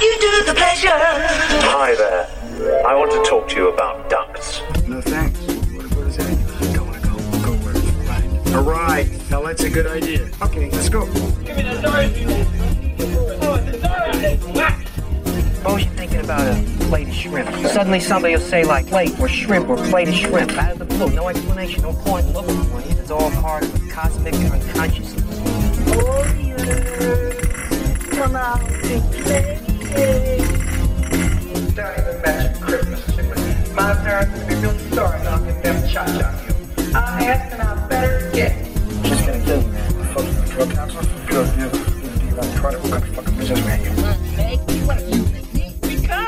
you do the pleasure. Hi there. I want to talk to you about ducks. No thanks. What, what is that? I don't want to go. Go where it's right. All right. Now that's a good idea. Okay, let's go. Suppose you're thinking about uh, a plate of shrimp. Suddenly somebody will say like plate or shrimp or plate of shrimp out of the blue. No explanation, no point looking for it. It's all part of a cosmic unconsciousness. Come out and play.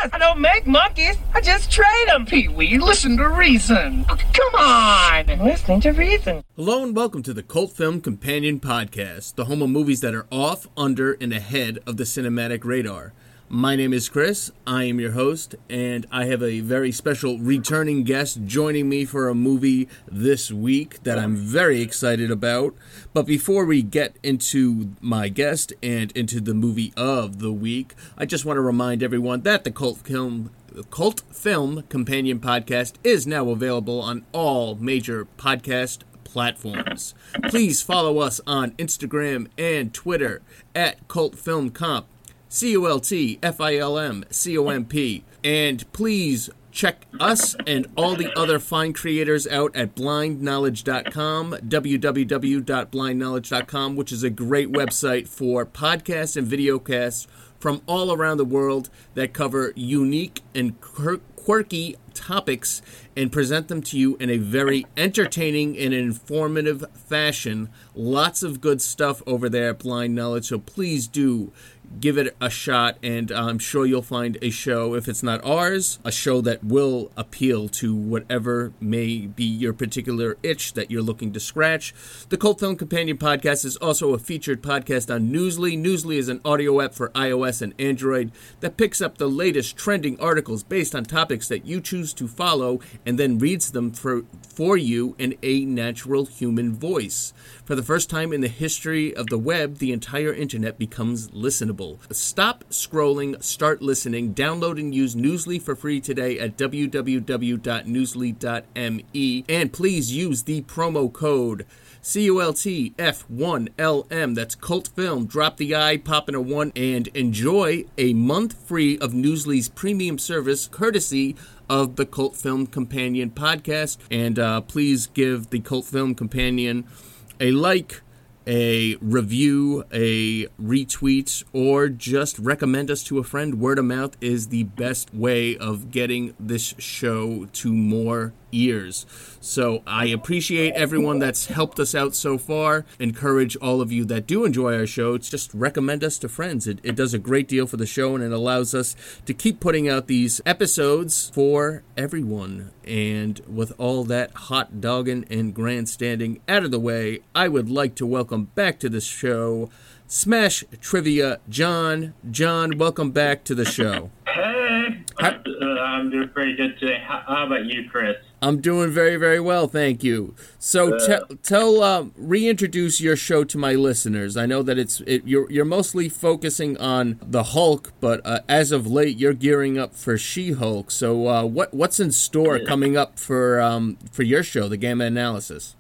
I don't make monkeys. I just trade them, Pee Wee. Listen to reason. Come on. Listening to reason. Hello and welcome to the Cult Film Companion Podcast, the home of movies that are off, under, and ahead of the cinematic radar. My name is Chris, I am your host, and I have a very special returning guest joining me for a movie this week that I'm very excited about. But before we get into my guest and into the movie of the week, I just want to remind everyone that the Cult Film Cult Film Companion Podcast is now available on all major podcast platforms. Please follow us on Instagram and Twitter at Cult Film Comp. C U L T F I L M C O M P. And please check us and all the other fine creators out at blindknowledge.com, www.blindknowledge.com, which is a great website for podcasts and videocasts from all around the world that cover unique and quirky topics and present them to you in a very entertaining and informative fashion. Lots of good stuff over there at Blind Knowledge, so please do give it a shot, and I'm sure you'll find a show, if it's not ours, a show that will appeal to whatever may be your particular itch that you're looking to scratch. The Cult Film Companion podcast is also a featured podcast on Newsly. Newsly is an audio app for iOS and Android that picks up the latest trending articles based on topics that you choose to follow and then reads them for, for you in a natural human voice. For the first time in the history of the web, the entire internet becomes listenable. Stop scrolling, start listening. Download and use Newsly for free today at www.newsly.me. And please use the promo code CULTF1LM. That's Cult Film. Drop the I, pop in a 1, and enjoy a month free of Newsly's premium service courtesy of the Cult Film Companion podcast. And uh, please give the Cult Film Companion a like, a review, a retweet, or just recommend us to a friend. Word of mouth is the best way of getting this show to more ears. So I appreciate everyone that's helped us out so far. Encourage all of you that do enjoy our show to just recommend us to friends. It, it does a great deal for the show and it allows us to keep putting out these episodes for everyone. And with all that hot dogging and grandstanding out of the way, I would like to welcome back to the show Smash Trivia John. John, welcome back to the show. Hey, Hi. uh, I'm doing pretty good today. How, how about you, Chris? I'm doing very, very well, thank you. So, Uh, te- tell, um, reintroduce your show to my listeners. I know that it's it, you're you're mostly focusing on the Hulk, but uh, as of late, you're gearing up for She-Hulk. So, uh, what what's in store coming up for um, for your show, the Gamma Analysis?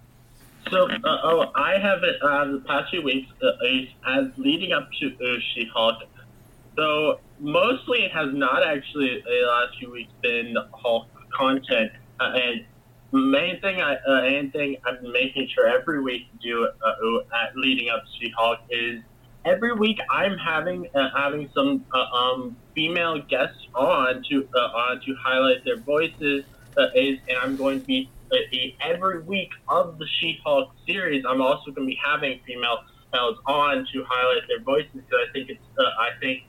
So, uh, oh, I have it uh, the past few weeks uh, as leading up to uh, She-Hulk. So, mostly it has not actually uh, the last few weeks been Hulk content, uh, and main thing I uh, main thing I'm making sure every week to do uh, at leading up to She-Hulk is every week I'm having uh, having some uh, um, female guests on to uh, on to highlight their voices. Uh, is and I'm going to be the- every week of the She-Hulk series. I'm also going to be having female males on to highlight their voices because I think it's uh, I think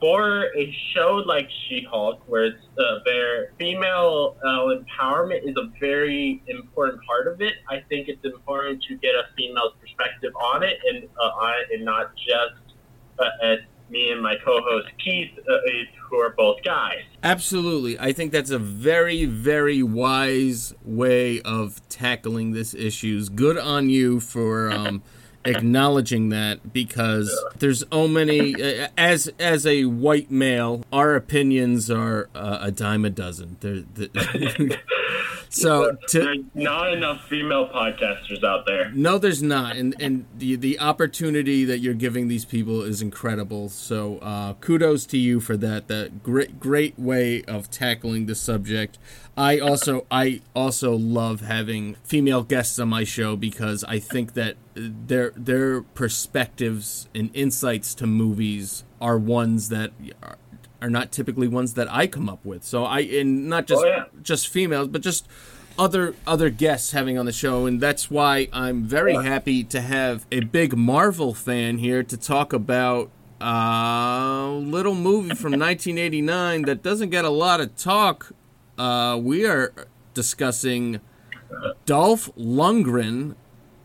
for a show like She-Hulk, where it's uh, their female uh, empowerment is a very important part of it. I think it's important to get a female's perspective on it, and uh, and not just uh, me and my co-host Keith, uh, who are both guys. Absolutely. I think that's a very, very wise way of tackling this issues. Good on you for um, acknowledging that because there's so many uh, as as a white male our opinions are uh, a dime a dozen They're, the- so to There's not enough female podcasters out there. no there's not and and the the opportunity that you're giving these people is incredible so uh, kudos to you for that that great great way of tackling the subject i also i also love having female guests on my show because i think that their their perspectives and insights to movies are ones that are, not typically ones that i come up with so i and not just Oh, yeah. just females, but just other other guests having on the show, and that's why I'm very happy to have a big Marvel fan here to talk about a little movie from 1989 that doesn't get a lot of talk. Uh, we are discussing Dolph Lundgren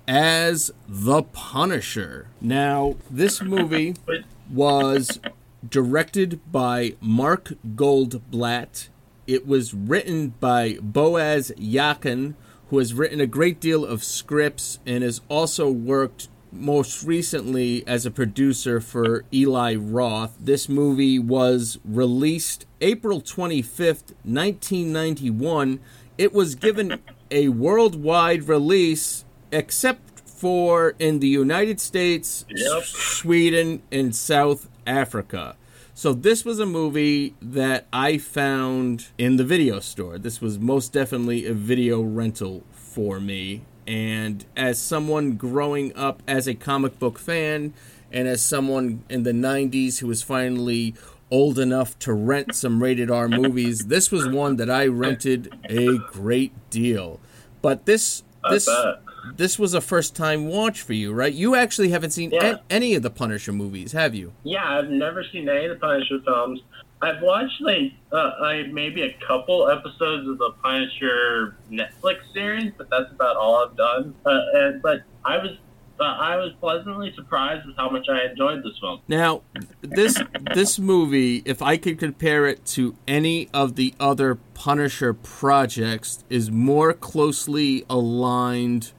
as the Punisher. Now, this movie was directed by Mark Goldblatt. It was written by Boaz Yakin, who has written a great deal of scripts and has also worked most recently as a producer for Eli Roth. This movie was released April 25th, 1991. It was given a worldwide release except for in the United States, Yep. Sweden, and South Africa. So this was a movie that I found in the video store. This was most definitely a video rental for me. And as someone growing up as a comic book fan, and as someone in the 90s who was finally old enough to rent some rated R movies, this was one that I rented a great deal. But this this bet. This was a first time watch for you, right? You actually haven't seen Yeah. a- any of the Punisher movies, have you? Yeah, I've never seen any of the Punisher films. I've watched like uh, like maybe a couple episodes of the Punisher Netflix series, but that's about all I've done. Uh, and, but I was uh, I was pleasantly surprised with how much I enjoyed this film. Now, this this movie, if I could compare it to any of the other Punisher projects, is more closely aligned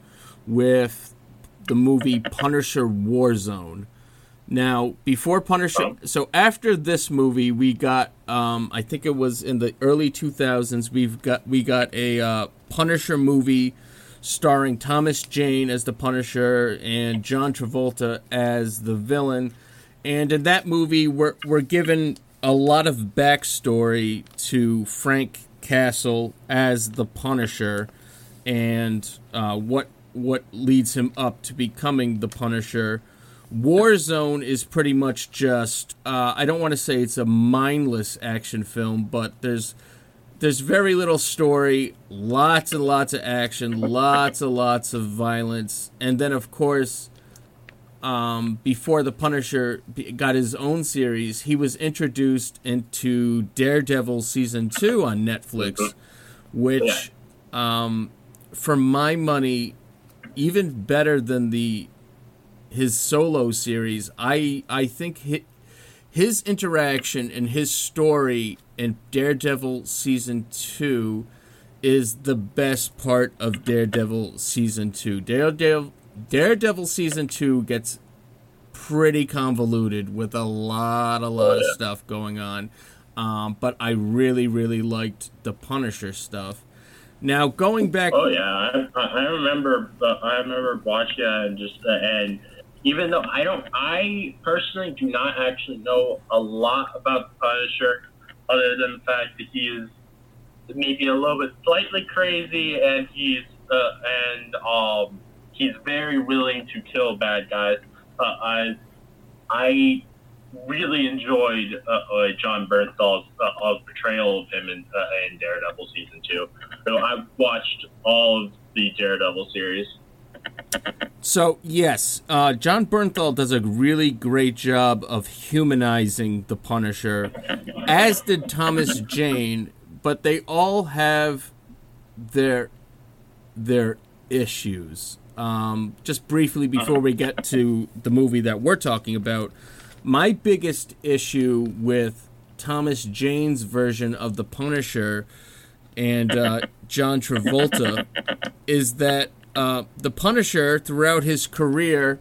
with the movie Punisher Warzone. Now, before Punisher, so after this movie, we got, um, I think it was in the early 2000s, we've got we got a uh, Punisher movie starring Thomas Jane as the Punisher and John Travolta as the villain. And in that movie, we're, we're given a lot of backstory to Frank Castle as the Punisher and uh, what what leads him up to becoming the Punisher. Warzone is pretty much just uh, I don't want to say it's a mindless action film, but there's there's very little story, lots and lots of action, lots and lots of violence, and then of course, um, before the Punisher got his own series, he was introduced into Daredevil season two on Netflix, which, um, for my money, even better than the his solo series. I I think hi- his interaction and his story in Daredevil season two is the best part of Daredevil season two. Daredevil Daredevil season two gets pretty convoluted with a lot, a lot of stuff going on. Um, but I really, really liked the Punisher stuff. Now going back, Oh yeah, I, I remember. Uh, I remember watching it and just uh, and even though I don't, I personally do not actually know a lot about the Punisher, other than the fact that he is maybe a little bit slightly crazy and he's uh, and um he's very willing to kill bad guys. Uh, I I really enjoyed uh, uh, Jon Bernthal's uh, portrayal of him in, uh, in Daredevil season two. So I've watched all of the Daredevil series. So yes, uh, Jon Bernthal does a really great job of humanizing the Punisher, as did Thomas Jane. But they all have their their issues. Um, just briefly before we get to the movie that we're talking about, my biggest issue with Thomas Jane's version of the Punisher and uh, John Travolta is that uh, the Punisher throughout his career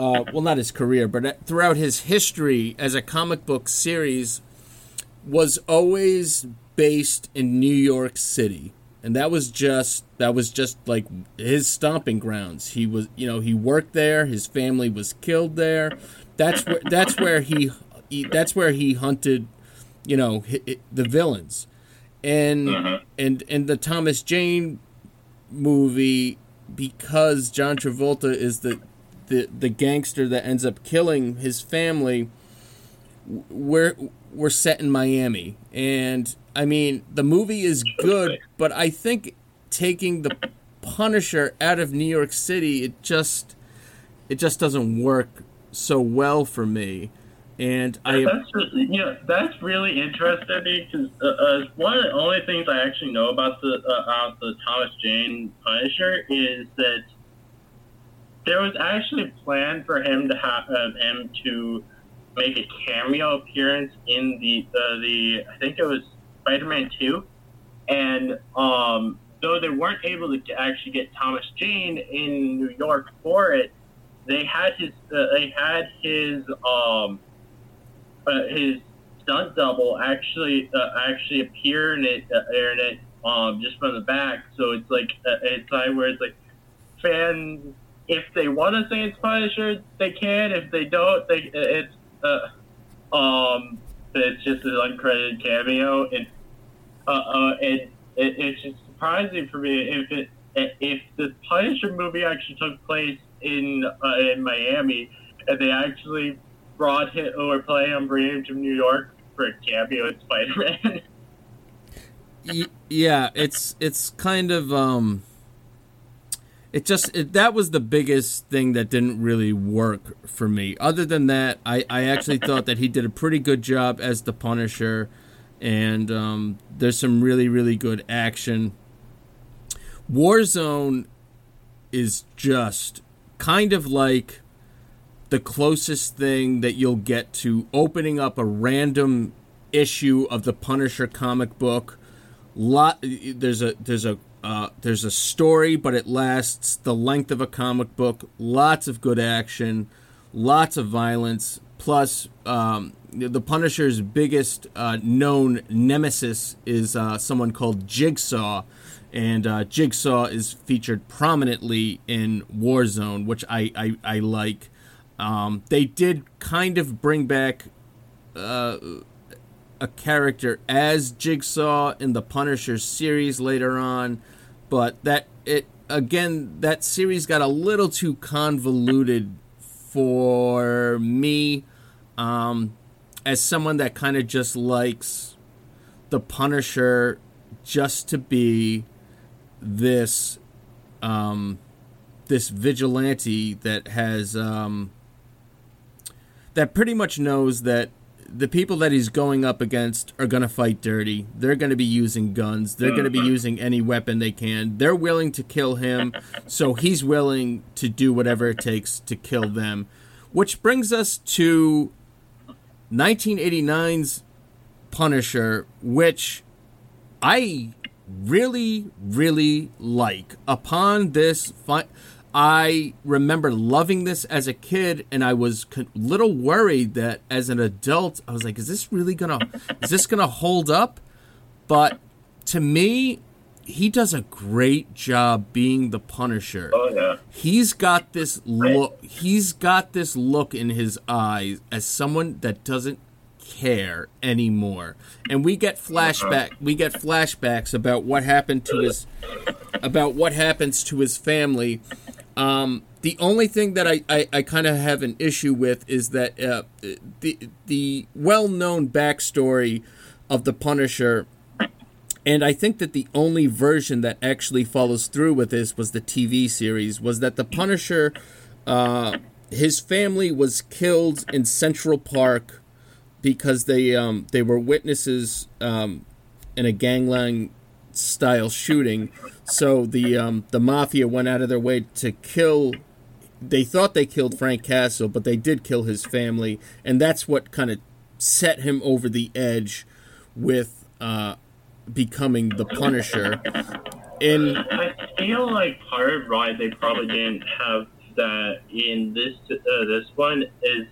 uh, well, not his career, but throughout his history as a comic book series, was always based in New York City, and that was just that was just like his stomping grounds. He was, you know, he worked there. His family was killed there. That's where that's where he, he that's where he hunted, you know, the villains, and mm-hmm. and and the Thomas Jane movie because John Travolta is the the the gangster that ends up killing his family. We're we're set in Miami, and I mean the movie is good, but I think taking the Punisher out of New York City, it just it just doesn't work so well for me. And I That's really, know, that's really interesting because uh, uh, one of the only things I actually know about the uh, about the Thomas Jane Punisher is that there was actually a plan for him to have uh, him to make a cameo appearance in the uh, the I think it was Spider-Man Two, and um, though they weren't able to actually get Thomas Jane in New York for it, they had his uh, they had his um uh, his stunt double actually uh, actually appear in it uh, in it um just from the back. So it's like uh, it's like where it's like fans if they want to say it's Punisher, they can. If they don't, they it's uh, um it's just an uncredited cameo and uh, uh and it, it's just surprising for me if it if the Punisher movie actually took place in uh, in Miami and they actually brought him or play bring him to New York for a cameo in Spider Man. Yeah, it's it's kind of um it just it, that was the biggest thing that didn't really work for me. Other than that, I I actually thought that he did a pretty good job as the Punisher and um there's some really really good action. Warzone is just kind of like the closest thing that you'll get to opening up a random issue of the Punisher comic book. Lot there's a there's a uh, there's a story, but it lasts the length of a comic book. Lots of good action, lots of violence. Plus, um, the Punisher's biggest uh, known nemesis is uh, someone called Jigsaw, and uh, Jigsaw is featured prominently in Warzone, which I I, I like. Um, they did kind of bring back uh, a character as Jigsaw in the Punisher series later on, but that it again that series got a little too convoluted for me um, as someone that kind of just likes the Punisher just to be this um, this vigilante that has um, that pretty much knows that the people that he's going up against are going to fight dirty. They're going to be using guns. They're going to be using any weapon they can. They're willing to kill him, so he's willing to do whatever it takes to kill them. Which brings us to 1989's Punisher, which I really, really like. Upon this, fi- I remember loving this as a kid, and I was a little worried that as an adult, I was like, "Is this really gonna? Is this gonna hold up?" But to me, he does a great job being the Punisher. Oh yeah. He's got this look. He's got this look in his eyes as someone that doesn't care anymore. And we get flashback. We get flashbacks about what happened to his, about what happens to his family. Um, the only thing that I, I, I kind of have an issue with is that uh, the the well known backstory of the Punisher and I think that the only version that actually follows through with this was the TV series. Was that the Punisher? Uh, his family was killed in Central Park because they um, they were witnesses um, in a gangland style shooting. So the um, the mafia went out of their way to kill. They thought they killed Frank Castle, but they did kill his family, and that's what kind of set him over the edge with. Uh, becoming the Punisher. And I feel like part of why they probably didn't have that in this uh, this one is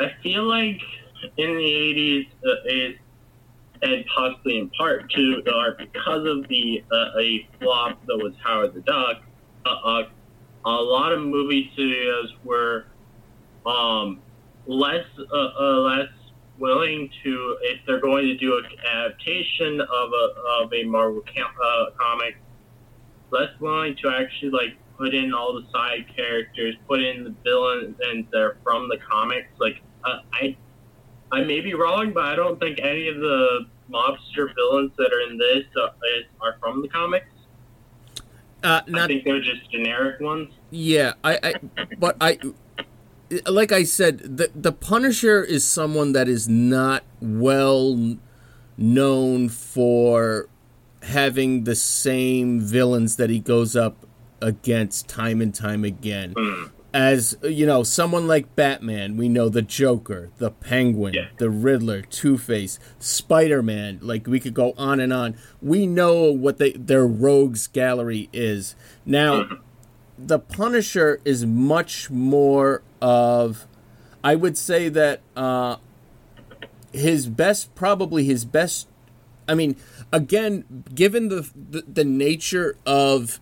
I feel like in the 80s uh, and possibly in part to or because of the uh, a flop that was Howard the Duck, uh, uh, a lot of movie studios were um, less uh, uh, less willing to if they're going to do an adaptation of a of a Marvel com- uh, comic, less willing to actually like put in all the side characters, put in the villains and they're from the comics. Like uh, I I may be wrong, but I don't think any of the mobster villains that are in this is, are from the comics. Uh, I think they're just generic ones. Yeah, I, I but I like I said, the the Punisher is someone that is not well known for having the same villains that he goes up against time and time again. As you know, someone like Batman, we know the Joker, the Penguin, Yeah. the Riddler, Two Face, Spider Man. Like we could go on and on. We know what they their rogues gallery is now the Punisher is much more of, I would say that uh, his best, probably his best. I mean, again, given the the, the nature of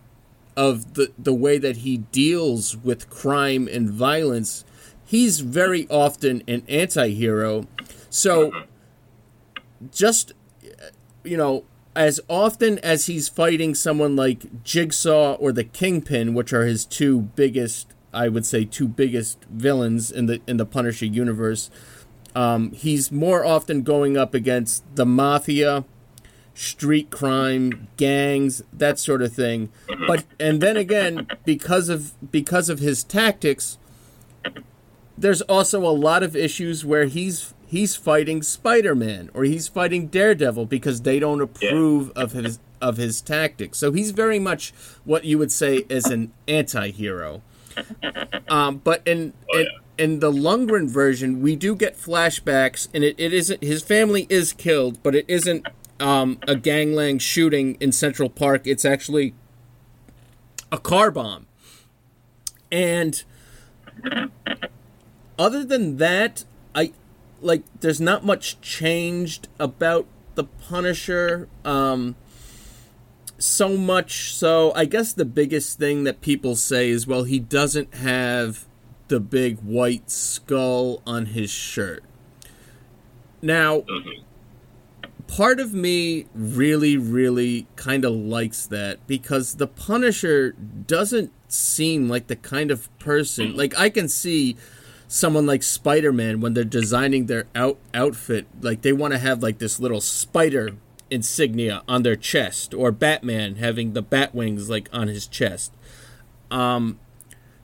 of the the way that he deals with crime and violence, he's very often an anti-hero. So, just you know, as often as he's fighting someone like Jigsaw or the Kingpin, which are his two biggest, I would say, two biggest villains in the in the Punisher universe, um, he's more often going up against the mafia, street crime, gangs, that sort of thing. But and then again, because of because of his tactics, there's also a lot of issues where he's he's fighting Spider-Man or he's fighting Daredevil because they don't approve of his of his tactics. So he's very much what you would say as an anti-hero. Um, but in, in in the Lundgren version, we do get flashbacks, and it, it isn't his family is killed, but it isn't um, a gangland shooting in Central Park. It's actually a car bomb, and other than that, I like there's not much changed about the Punisher. Um, so much so, I guess the biggest thing that people say is, well, he doesn't have the big white skull on his shirt. Now, part of me really, really kind of likes that because the Punisher doesn't seem like the kind of person. Like, I can see someone like Spider-Man when they're designing their out outfit, like they want to have like this little spider insignia on their chest, or Batman having the bat wings like on his chest. Um,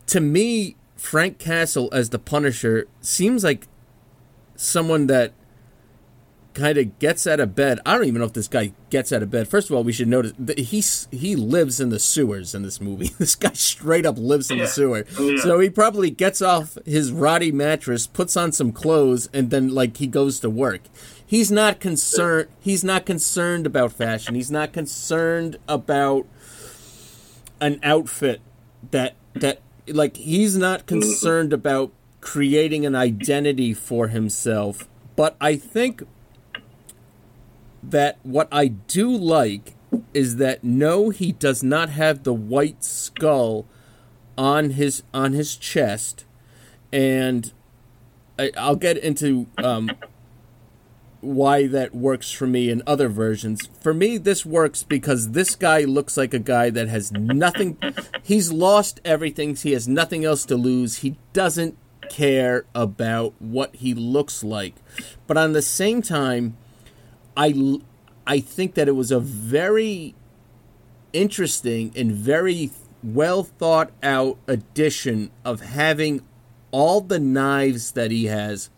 to me, Frank Castle as the Punisher seems like someone that kind of gets out of bed. I don't even know if this guy gets out of bed. First of all, we should notice that he's he lives in the sewers in this movie. This guy straight up lives in the sewer. Oh, yeah. So he probably gets off his rotty mattress, puts on some clothes, and then like he goes to work. He's not concerned. He's not concerned about fashion. He's not concerned about an outfit that that like he's not concerned about creating an identity for himself. But I think that what I do like is that no, he does not have the white skull on his on his chest, and I, I'll get into um, why that works for me in other versions. For me, this works because this guy looks like a guy that has nothing. He's lost everything. He has nothing else to lose. He doesn't care about what he looks like, but on the same time. I, I think that it was a very interesting and very well thought out addition of having all the knives that he has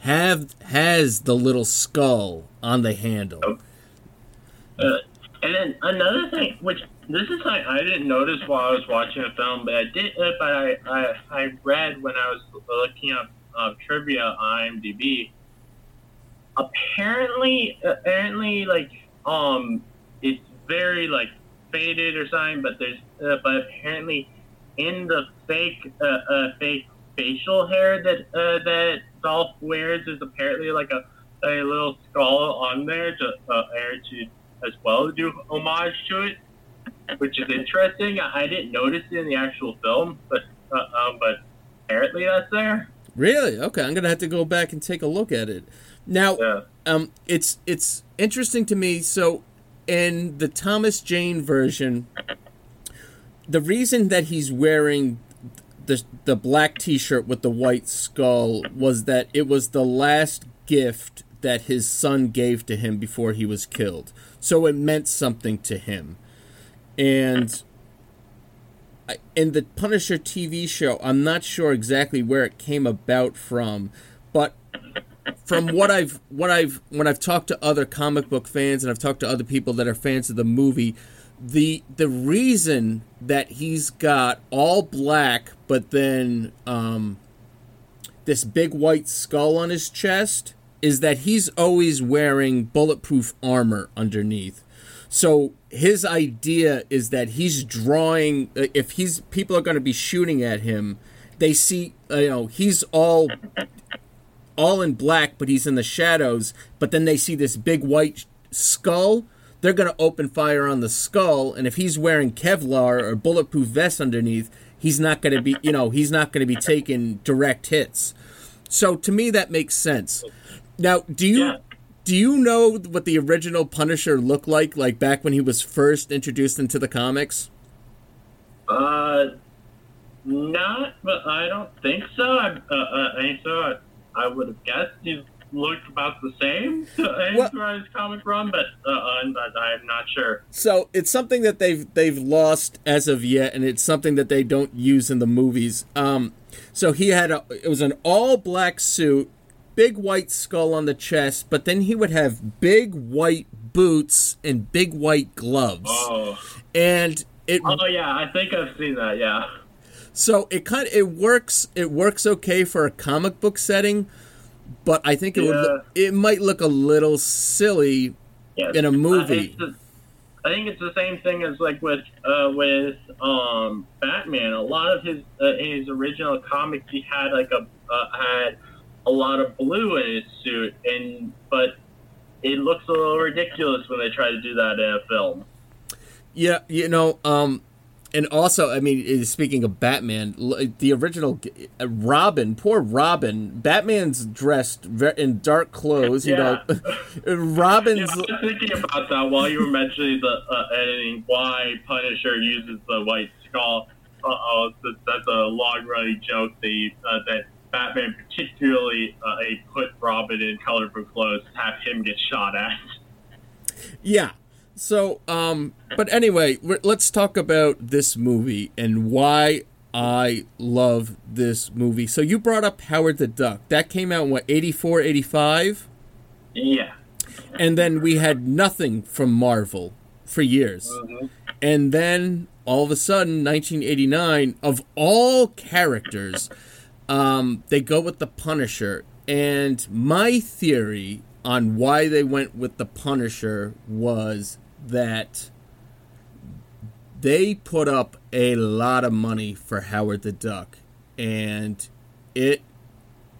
have has the little skull on the handle. Uh, and then another thing, which this is something I didn't notice while I was watching the film, but I did, but I, I, I read when I was looking up uh, trivia on IMDb. Apparently, apparently, like, um, it's very like faded or something, but there's, uh, but apparently, in the fake uh, uh, fake facial hair that uh, that Dolph wears is apparently like a, a little skull on there to uh, to as well do homage to it, which is interesting. I didn't notice it in the actual film, but uh, um, but apparently that's there. Really? Okay, I'm gonna have to go back and take a look at it. Now, Yeah. um, it's it's interesting to me. So, in the Thomas Jane version, the reason that he's wearing the the black T-shirt with the white skull was that it was the last gift that his son gave to him before he was killed. So it meant something to him, and. In the Punisher TV show, I'm not sure exactly where it came about from, but from what I've what I've when I've talked to other comic book fans and I've talked to other people that are fans of the movie, the the reason that he's got all black but then um, this big white skull on his chest is that he's always wearing bulletproof armor underneath. So his idea is that he's drawing. uh, If he's people are going to be shooting at him, they see uh, you know he's all all in black, but he's in the shadows. But then they see this big white skull. They're going to open fire on the skull, and if he's wearing Kevlar or bulletproof vest underneath, he's not going to be, you know, he's not going to be taking direct hits. So to me, that makes sense. Now, do you Yeah. do you know what the original Punisher looked like, like back when he was first introduced into the comics? Uh, not, but I don't think so. I, uh, uh, I think so. I, would have guessed he looked about the same as Well- as comic run, but uh, but I'm not sure. So it's something that they've they've lost as of yet, and it's something that they don't use in the movies. Um, so he had a it was an all black suit, big white skull on the chest, but then he would have big white boots and big white gloves, Oh, and it oh yeah, I think I've seen that. Yeah. So it kind of, it works it works okay for a comic book setting, but I think it would look, it might look a little silly Yes. in a movie. it's I think it's the same thing as like with uh, with um, Batman. A lot of his uh, his original comics, he had like a uh, had a lot of blue in his suit, and but it looks a little ridiculous when they try to do that in a film. Yeah, you know, um, and also, I mean, eh, speaking of Batman, the original uh, Robin, poor Robin. Batman's dressed in dark clothes. You Yeah. know, Yeah, Robin's. I was thinking about that while you were mentioning the uh, editing. Why Punisher uses the white skull? Uh, oh, that's, a long running joke. That, uh, that Batman particularly uh, he put Robin in colorful clothes, to have him get shot at. Yeah. So, um, but anyway, let's talk about this movie and why I love this movie. So you brought up Howard the Duck. That came out in what 84, 85? Yeah. and then we had nothing from Marvel for years. And then all of a sudden, 1989, of all characters, um, they go with the Punisher. And my theory on why they went with the Punisher was that they put up a lot of money for Howard the Duck, and it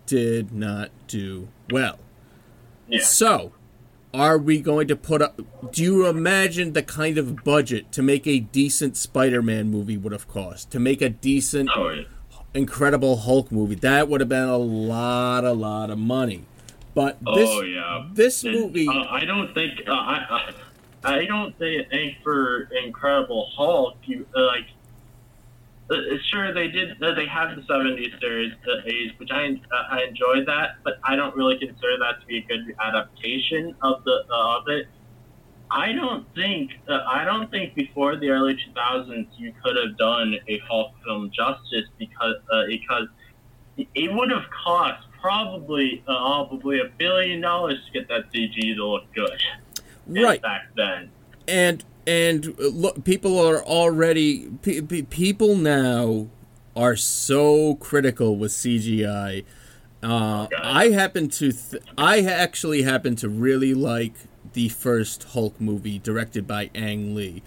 did not do well. Yeah. So, are we going to put up? Do you imagine the kind of budget to make a decent Spider-Man movie would have cost? To make a decent, Oh, yeah. Incredible Hulk movie, that would have been a lot, a lot of money. But this, oh yeah. this movie, Uh, I don't think uh, I, I I don't think, for Incredible Hulk you uh, like. Uh, sure, they did. Uh, they have the '70s series, uh, age, which I uh, I enjoyed that, but I don't really consider that to be a good adaptation of the uh, of it. I don't think uh, I don't think before the early 2000s you could have done a Hulk film justice because uh, because it would have cost probably uh, probably a billion dollars to get that CG to look good. Right? Back then. and and uh, look, people are already pe- pe- people now are so critical with CGI. Uh, I happen to th- I actually happen to really like the first Hulk movie directed by Ang Lee.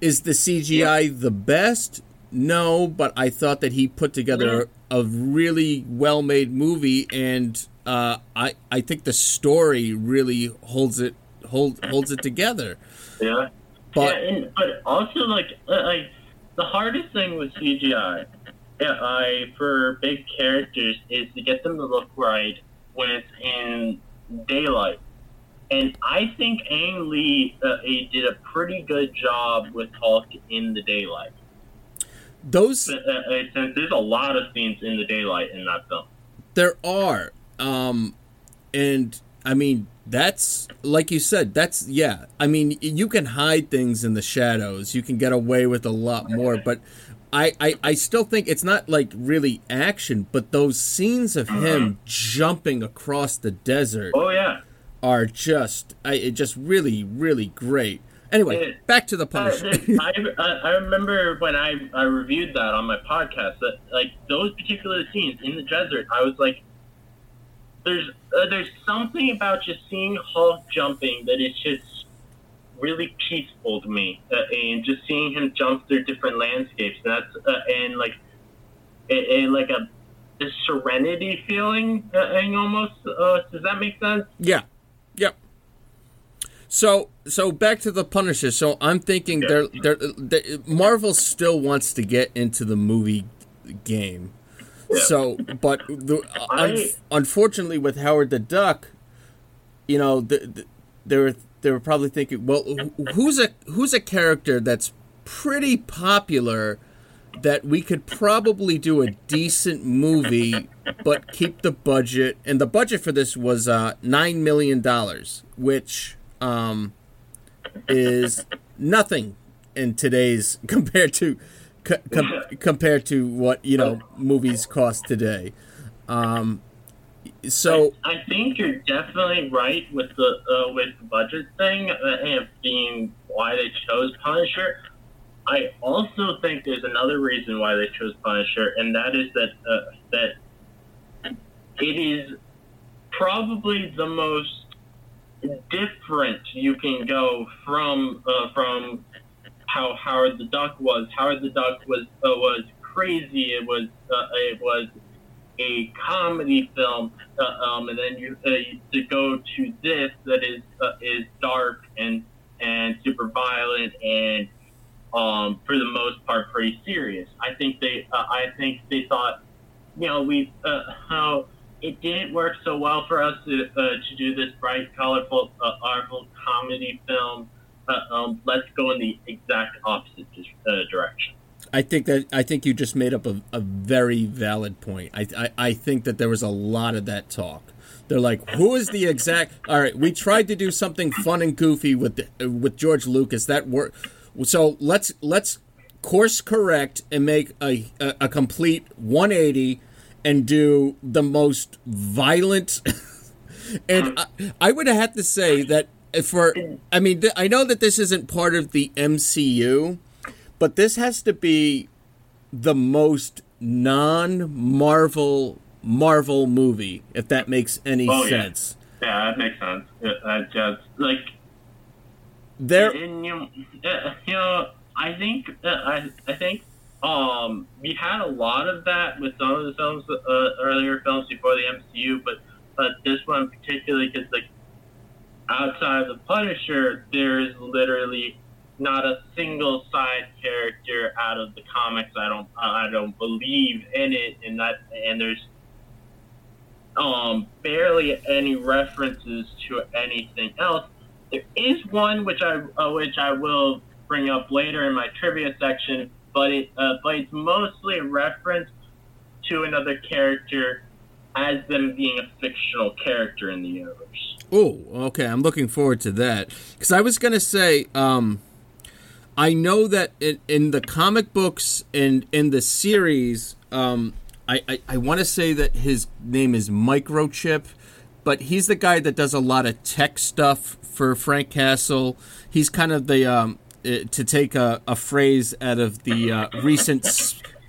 Is the CGI the best? no, but I thought that he put together a really well made movie, and uh, I I think the story really holds it hold holds it together. Yeah. But yeah, and, but also like uh, like the hardest thing with CGI, yeah, I for big characters is to get them to look right when it's in daylight. And I think Ang Lee uh, did a pretty good job with Hulk in the daylight. those Uh, uh, there's a lot of scenes in the daylight in that film. There are. Um and I mean that's like you said, that's yeah. I mean you can hide things in the shadows. You can get away with a lot more, but I, I, I still think it's not like really action, but those scenes of him jumping across the desert Oh yeah. are just I it just really, really great. Anyway, Yeah. back to the Punisher. I, I I remember when I, I reviewed that on my podcast that like those particular scenes in the desert, I was like, there's uh, there's something about just seeing Hulk jumping that is just really peaceful to me, uh, and just seeing him jump through different landscapes. And that's uh, and like a, a, like a this serenity feeling, uh, and almost. Uh, does that make sense? Yeah. Yep. So so back to the Punisher. So I'm thinking they're, they're, they Marvel still wants to get into the movie game. So, but the, un, I- unfortunately, with Howard the Duck, you know, the, the, they were they were probably thinking, well, who's a who's a character that's pretty popular that we could probably do a decent movie, but keep the budget. And the budget for this was uh, nine million dollars, which um, is nothing in today's compared to co- com- compared to what you know movies cost today. Um, so I think you're definitely right with the uh, with the budget thing uh, and being why they chose Punisher. I also think there's another reason why they chose Punisher, and that is that uh, that it is probably the most different you can go from uh, from how Howard the Duck was. Howard the Duck was uh, was crazy. It was uh, it was a comedy film, uh, um, and then you uh, to go to this that is uh, is dark and and super violent and um, for the most part pretty serious. I think they uh, I think they thought you know we how it didn't work so well for us to to do this bright, colorful, artful comedy film. Uh, um, let's go in the exact opposite uh, direction. I think that I think you just made up a, a very valid point. I, I I think that there was a lot of that talk. They're like, who is the exact? All right, we tried to do something fun and goofy with the, with George Lucas. That worked. So let's let's course correct and make a a, a complete 180 and do the most violent. and I, I would have to say that for I mean th- I know that this isn't part of the MCU, but this has to be the most non-Marvel Marvel movie, if that makes any Oh, sense. Yeah, that makes sense. Uh, just like There, you, uh, you know, I think uh, I, I think um, we had a lot of that with some of the films, uh, earlier films before the MCU, but but this one particularly because like outside of the Punisher, there's literally not a single side character out of the comics. I don't I don't believe in it, and that and there's um barely any references to anything else. There is one which I uh, which I will bring up later in my trivia section, but it uh, but it's mostly a reference to another character as them being a fictional character in the universe. Oh, okay. I'm looking forward to that because I was gonna say, um, I know that in, in the comic books and in the series, um, I I, I want to say that his name is Microchip, but he's the guy that does a lot of tech stuff for Frank Castle. He's kind of the um, uh, to take a, a phrase out of the uh, recent.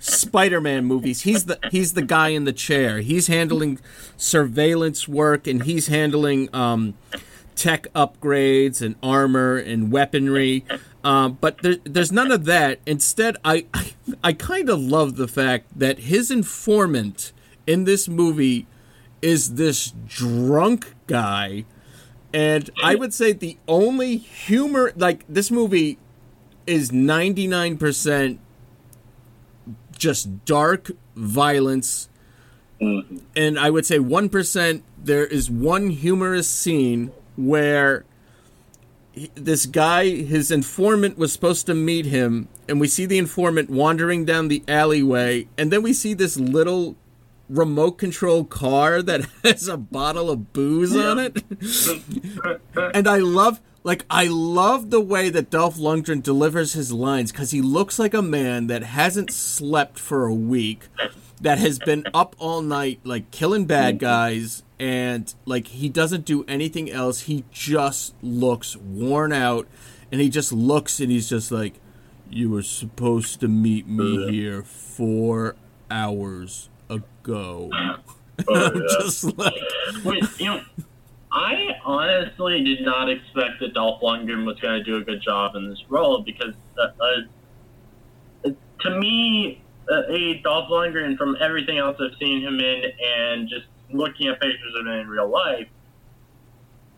Spider-Man movies. He's the he's the guy in the chair. He's handling surveillance work and he's handling um, tech upgrades and armor and weaponry. Um, but there, there's none of that. Instead, I I, I kind of love the fact that his informant in this movie is this drunk guy, and I would say the only humor like this movie is 99 percent just dark violence. Mm-hmm. And I would say 1% there is one humorous scene where this guy his informant was supposed to meet him and we see the informant wandering down the alleyway and then we see this little remote control car that has a bottle of booze on it. And I love like I love the way that Dolph Lundgren delivers his lines because he looks like a man that hasn't slept for a week, that has been up all night like killing bad mm-hmm. guys, and like he doesn't do anything else. He just looks worn out, and he just looks and he's just like, "You were supposed to meet me here four hours ago." I'm oh, just like. Wait, you know, I honestly did not expect that Dolph Lundgren was going to do a good job in this role because, uh, uh, to me, uh, a Dolph Lundgren from everything else I've seen him in and just looking at pictures of him in real life,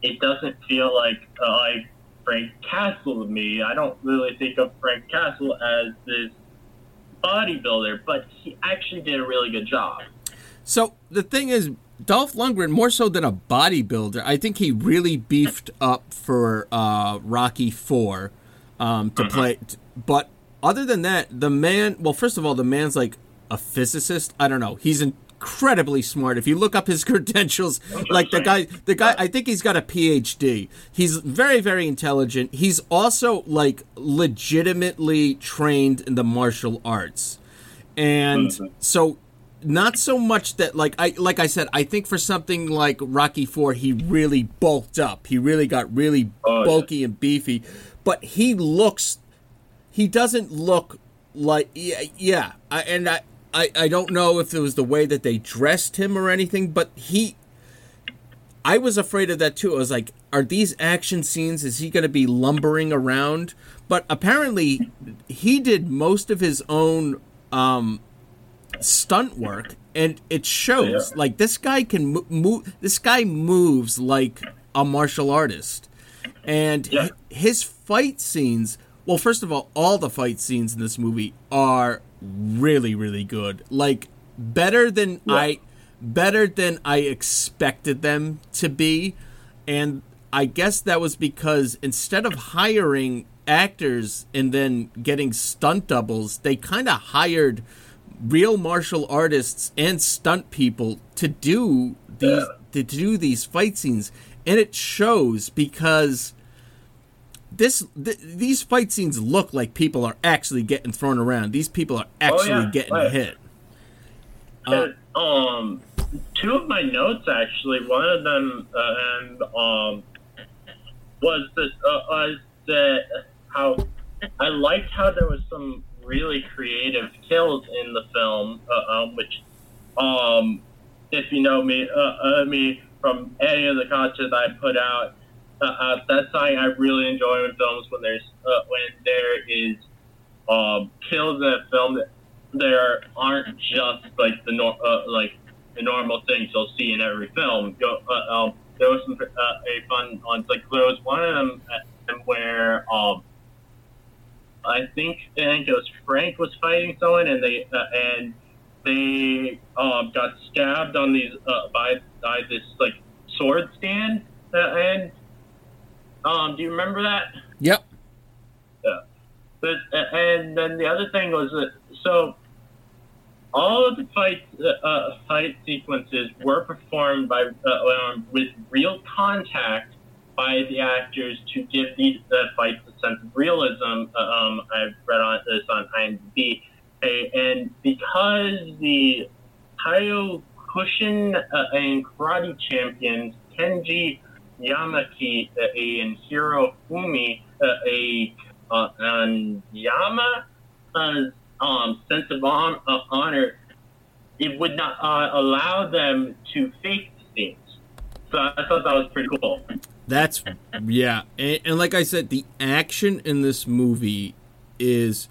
it doesn't feel like uh, like Frank Castle to me. I don't really think of Frank Castle as this bodybuilder, but he actually did a really good job. So the thing is, Dolph Lundgren, more so than a bodybuilder, I think he really beefed up for uh, Rocky Four um, to play. But other than that, the man. Well, first of all, the man's like a physicist. I don't know. He's incredibly smart. If you look up his credentials, like the guy, the guy, I think he's got a PhD. He's very, very intelligent. He's also like legitimately trained in the martial arts, and so not so much that like I like I said, I think for something like Rocky Four, he really bulked up. He really got really Oh, yeah. bulky and beefy, but he looks. He doesn't look like yeah, yeah. I, and I, I I don't know if it was the way that they dressed him or anything, but he. I was afraid of that too. I was like, are these action scenes? Is he going to be lumbering around? But apparently, he did most of his own um, stunt work, and it shows. Yeah. Like this guy can mo- move. This guy moves like a martial artist, and Yeah. his fight scenes. Well, first of all, all the fight scenes in this movie are really, really good. Like better than I, better than I expected them to be, and I guess that was because instead of hiring actors and then getting stunt doubles, they kind of hired real martial artists and stunt people to do these to do these fight scenes, and it shows because this th- these fight scenes look like people are actually getting thrown around. These people are actually yeah, getting right. hit. And, um, two of my notes actually. One of them uh, and um was that uh, was that how I liked how there was some really creative kills in the film, uh, um, which um if you know me uh, uh, me from any of the content I put out. Uh, uh, that's something I really enjoy in films when there's when there is um, kills in a film that there aren't just like the nor- like the normal things you'll see in every film. Go, um, there was some a fun ones like there was one of them where um, I think I think it was Frank was fighting someone and they uh, and they um, got stabbed on these uh, by by this like sword stand uh, and um, do you remember that? Yep. Yeah. But uh, and then the other thing was that so all of the fight uh, uh, fight sequences were performed by uh, um, with real contact by the actors to give these uh, fights a sense of realism. Uh, um, I've read on this on IMDb, and because the Kyokushin uh, and karate champions Kenji Yamaki uh, and Hiro Fumi uh, a uh, and Yama's um, sense of uh, honor, it would not uh, allow them to fake the scenes. So I thought that was pretty cool. That's yeah, and, and like I said, the action in this movie is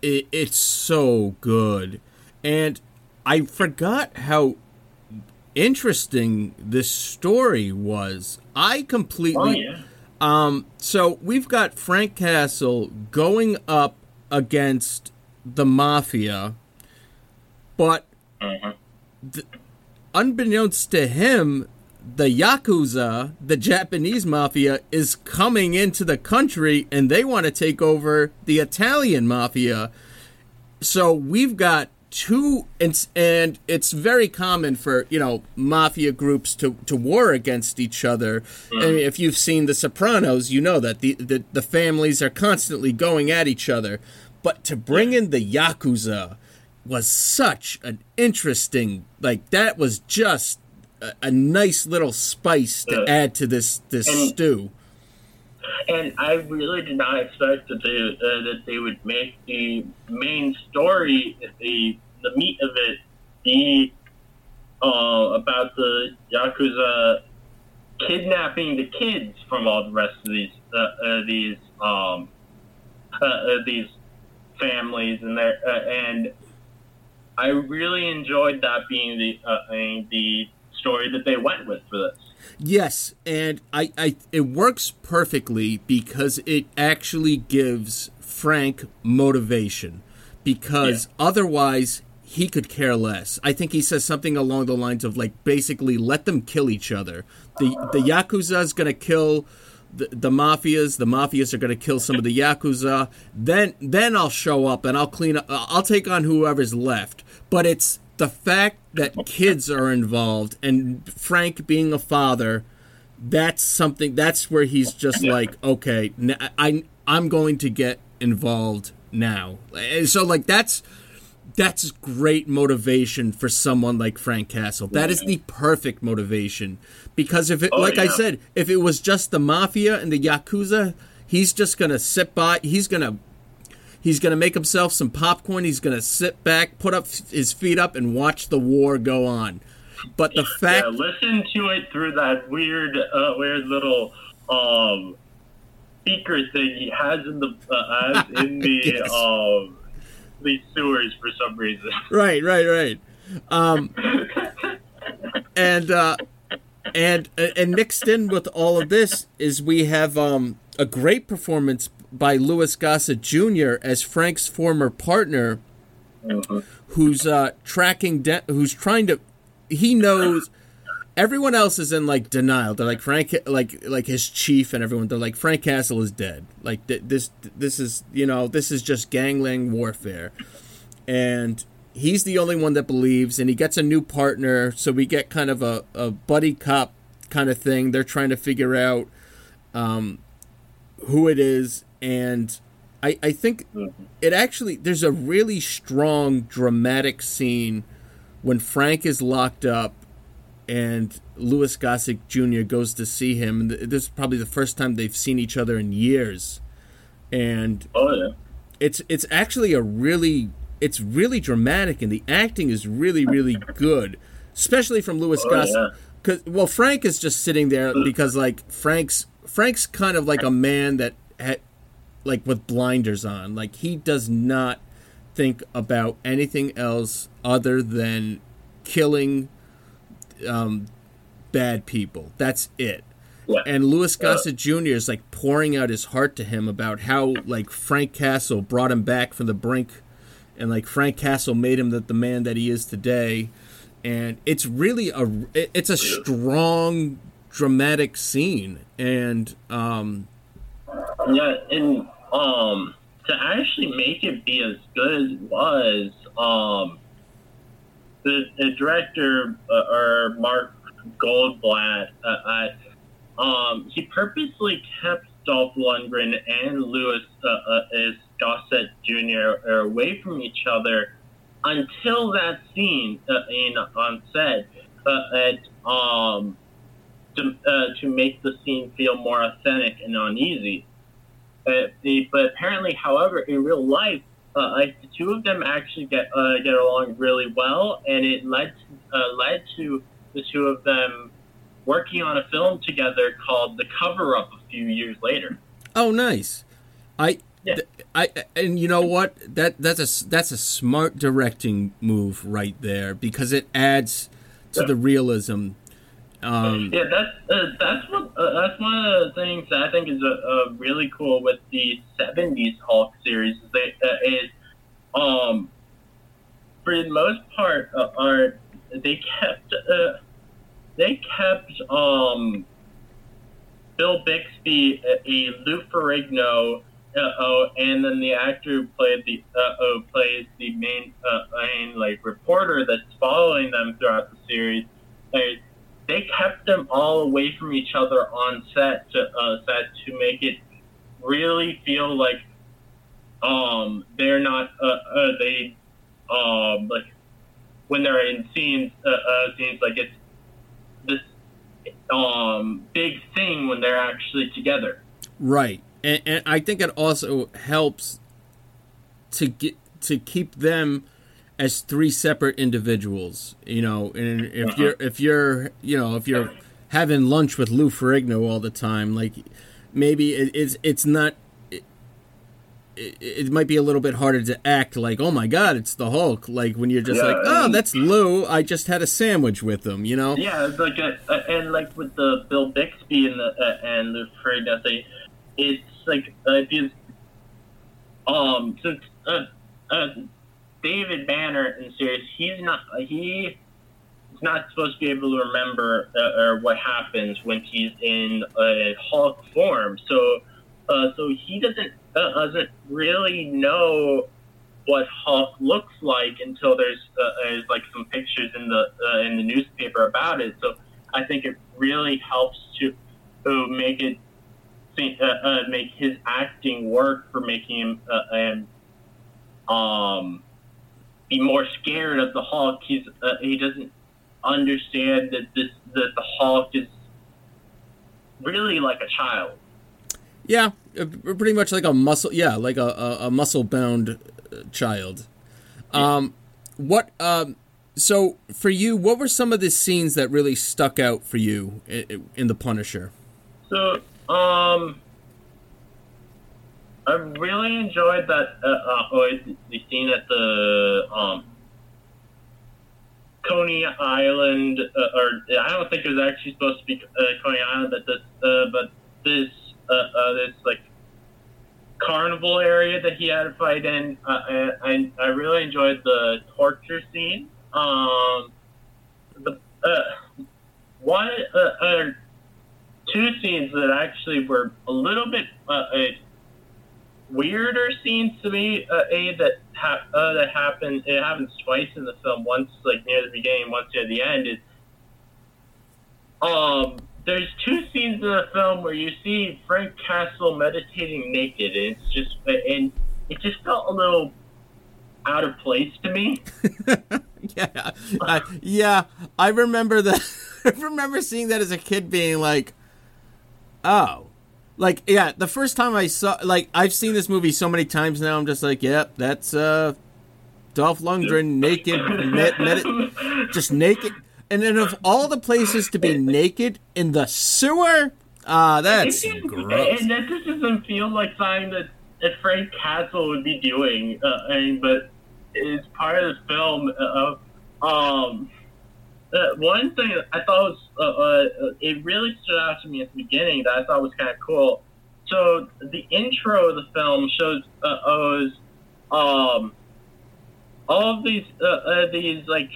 it, it's so good, and I forgot how interesting this story was. I completely. Oh yeah. Um, so we've got Frank Castle going up against the mafia, but th- unbeknownst to him, the Yakuza, the Japanese mafia, is coming into the country and they want to take over the Italian mafia. So we've got two, and, and it's very common for, you know, mafia groups to, to war against each other. Mm. And if you've seen The Sopranos, you know that the, the, the families are constantly going at each other. But to bring in the Yakuza was such an interesting, like, that was just a, a nice little spice to Yeah. add to this, this And- stew. And I really did not expect that they uh, that they would make the main story, the the meat of it, be uh, about the yakuza kidnapping the kids from all the rest of these uh, uh, these um, uh, uh, these families and their uh, and I really enjoyed that being the the story that they went with for this. Yes, and I, I it works perfectly because it actually gives Frank motivation because otherwise he could care less. I think he says something along the lines of like basically let them kill each other. The the yakuza is going to kill the, the mafias, the mafias are going to kill some of the yakuza. Then then I'll show up and I'll clean up I'll take on whoever's left. But it's the fact that kids are involved and Frank being a father that's something that's where he's just like okay I I'm going to get involved now. And so like that's that's great motivation for someone like Frank Castle. That is the perfect motivation because if it Oh, like I said, if it was just the mafia and the yakuza, he's just going to sit by, he's going to He's going to make himself some popcorn. He's going to sit back, put up his feet up, and watch the war go on. But the fact, Yeah, listen to it through that weird, uh, weird little um, speaker thing he has in the uh, has in the um, the sewers for some reason. right, right, right. Um, and uh, and and mixed in with all of this is we have um, a great performance by Louis Gossett Jr. as Frank's former partner, who's uh, tracking, de- who's trying to. He knows everyone else is in like denial. They're like Frank, like like his chief and everyone. They're like Frank Castle is dead. Like th- this, this is you know this is just gangland warfare, and he's the only one that believes. And he gets a new partner, so we get kind of a, a buddy cop kind of thing. They're trying to figure out um, who it is, and I I think mm-hmm. it actually there's a really strong dramatic scene when Frank is locked up and Louis Gossett Jr. goes to see him. This is probably the first time they've seen each other in years, and Oh yeah. it's it's actually a really it's really dramatic, and the acting is really really good, especially from Louis Oh, Gossett. yeah. Cause well, Frank is just sitting there mm. because like Frank's Frank's kind of like a man that had like with blinders on. Like he does not think about anything else other than killing um, bad people. That's it. Yeah. And Louis Gossett Jr. is like pouring out his heart to him about how like Frank Castle brought him back from the brink, and like Frank Castle made him the, the man that he is today. And it's really a it's a strong dramatic scene, and um, Yeah, and um, to actually make it be as good as it was, um, the, the director uh, or Mark Goldblatt, uh, I, um, he purposely kept Dolph Lundgren and Louis uh, uh, as Gossett Jr. away from each other until that scene uh, in on set uh, at um, to, uh, to make the scene feel more authentic and uneasy. Uh, the, but apparently, however, in real life, uh, like the two of them actually get uh, get along really well, and it led to, uh, led to the two of them working on a film together called The Cover Up a few years later. Oh, nice. I, Yeah. th- I, and you know what? That that's a that's a smart directing move right there because it adds to the realism. Um, Yeah, that's uh, that's what uh, that's one of the things that I think is uh, uh, really cool with the '70s Hulk series. Is they uh, is um for the most part are they kept they kept um Bill Bixby, a, a Lou Ferrigno, oh, and then the actor who played the oh, plays the main main like reporter that's following them throughout the series. Like, they kept them all away from each other on set to uh, set to make it really feel like um they're not uh, uh they um like when they're in scenes uh, uh scenes like it's this um big thing when they're actually together. Right, and, and I think it also helps to get to keep them as three separate individuals. You know, and if you're if you're you know if you're having lunch with Lou Ferrigno all the time, like maybe it, it's it's not. It, it, might be a little bit harder to act like, oh my god, it's the Hulk. Like when you're just Yeah, like, oh, and- that's Lou. I just had a sandwich with him. You know. Yeah, it's like a, a, and like with the Bill Bixby and the uh, and the Ferrigno thing, it's like uh, because um since uh, uh, David Banner in series, he's not he is not supposed to be able to remember uh, or what happens when he's in a Hulk form. So uh, so he doesn't uh, doesn't really know what Hulk looks like until there's, uh, there's like some pictures in the uh, in the newspaper about it. So I think it really helps to make it uh, uh, make his acting work for making him uh, um be more scared of the Hulk. He's uh, he doesn't understand that this that the Hulk is really like a child. Yeah, uh, pretty much like a muscle. Yeah, like a a, muscle bound child. Um, what? Um, so for you, what were some of the scenes that really stuck out for you in, in the Punisher? So, um, I really enjoyed that. Uh, uh, oh, the- scene at the um, Coney Island, uh, or I don't think it was actually supposed to be uh, Coney Island, but this, uh, but this, uh, this like carnival area that he had to fight in. Uh, I, I really enjoyed the torture scene. Um, the one, two scenes that actually were a little bit weirder scenes to me. Uh, a that ha- uh, that happened. It happens twice in the film. Once like near the beginning, once near the end. Is um. There's two scenes in the film where you see Frank Castle meditating naked, and it's just and it just felt a little out of place to me. yeah, yeah. I remember that. I remember seeing that as a kid, being like, "Oh, like yeah." The first time I saw, like, I've seen this movie so many times now. I'm just like, "Yep, that's uh, Dolph Lundgren naked, med- med- just naked." And then of all the places to be naked in the sewer, ah, that's It- gross. And that just doesn't feel like something that, that Frank Castle would be doing. Uh, I mean, but it's part of the film. of um, uh, one thing I thought was uh, uh, it really stood out to me at the beginning that I thought was kind of cool. So the intro of the film shows uh, um, all of these uh, uh, these like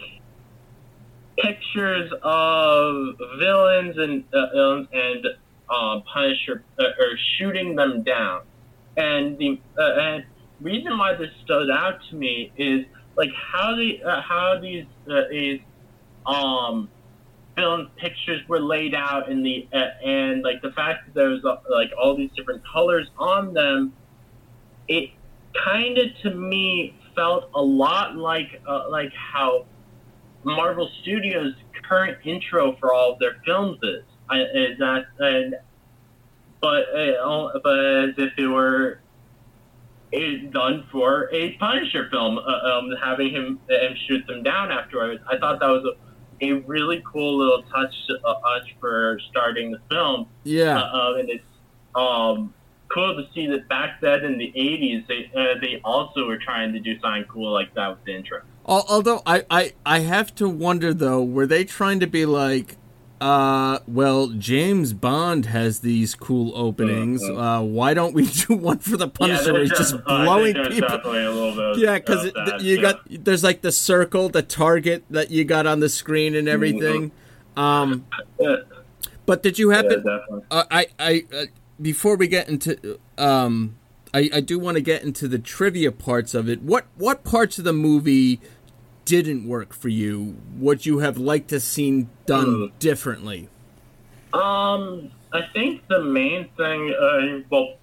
pictures of villains and and um, Punisher or shooting them down. And the and reason why this stood out to me is like how the how these these um film pictures were laid out in the uh, and like the fact that there was uh, like all these different colors on them. It kind of to me felt a lot like uh, like how Marvel Studios' current intro for all of their films is. I, is that and but uh, but as if it were it done for a Punisher film, uh, um, having him and shoot them down afterwards. I thought that was a a really cool little touch uh, touch for starting the film. Yeah. Uh, and it's um, cool to see that back then in the 80s, they, uh, they also were trying to do something cool like that with the intro. Although I, I, I have to wonder though, were they trying to be like, uh, well, James Bond has these cool openings. Uh, why don't we do one for the Punisher? where he's just def- I think blowing people. definitely a little bit of- Yeah, because you yeah. got there's like the circle, the target that you got on the screen and everything. Um, but did you yeah, happen? definitely. Uh, I, I, uh, before we get into, um, I, I do want to get into the trivia parts of it. What, what parts of the movie didn't work for you? What you have liked to seen done Hmm. differently? Um, I think the main thing, uh, well,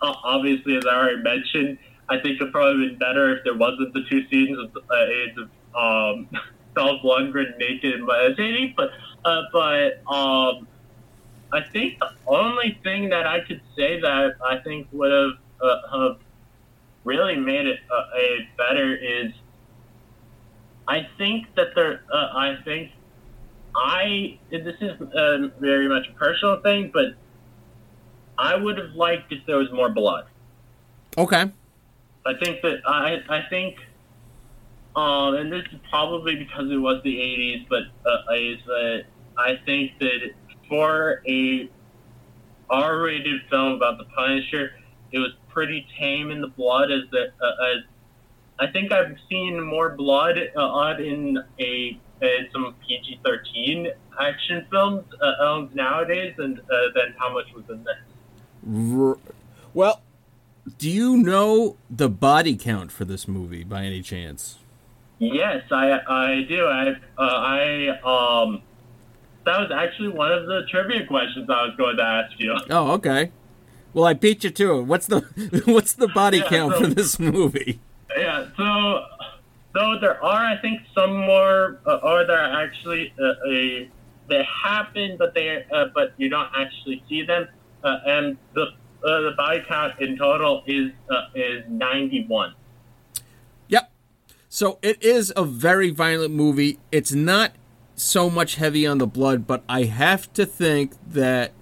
obviously, as I already mentioned, I think it'd probably been better if there wasn't the two scenes of uh, AIDS of um, Dolph Lundgren naked and meditating. But, uh, but um, I think the only thing that I could say that I think would have uh, have really made it uh, a better is I think that there. Uh, I think I this is um, very much a personal thing, but I would have liked if there was more blood. Okay. I think that I I think, um, and this is probably because it was the '80s, but uh, is that I think that for a R-rated film about the Punisher, it was pretty tame in the blood. As that uh, as I think I've seen more blood uh, on in a some PG-13 action films uh, nowadays, and uh, than how much was in this. Well, do you know the body count for this movie by any chance? Yes, I I do. I uh, I um that was actually one of the trivia questions I was going to ask you. Oh, okay. Well, I beat you to it. What's the what's the body Yeah, count so- for this movie? Yeah, so though there are I think some more uh, or there actually uh, a they happen, but they uh, but you don't actually see them, uh, and the uh, the body count in total is uh, is ninety one. Yep. So it is a very violent movie. It's not so much heavy on the blood, but I have to think that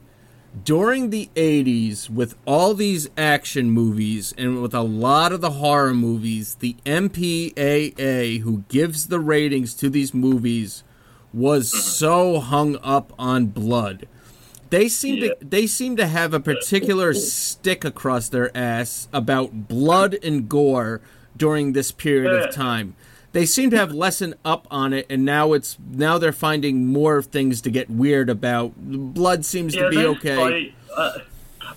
during the 80s, with all these action movies and with a lot of the horror movies, the MPAA, who gives the ratings to these movies, was mm-hmm. so hung up on blood. They seem to they seem to have a particular stick across their ass about blood and gore during this period of eh. time. They seem to have lessened up on it, and now it's now they're finding more things to get weird about. Blood seems to be okay. Uh,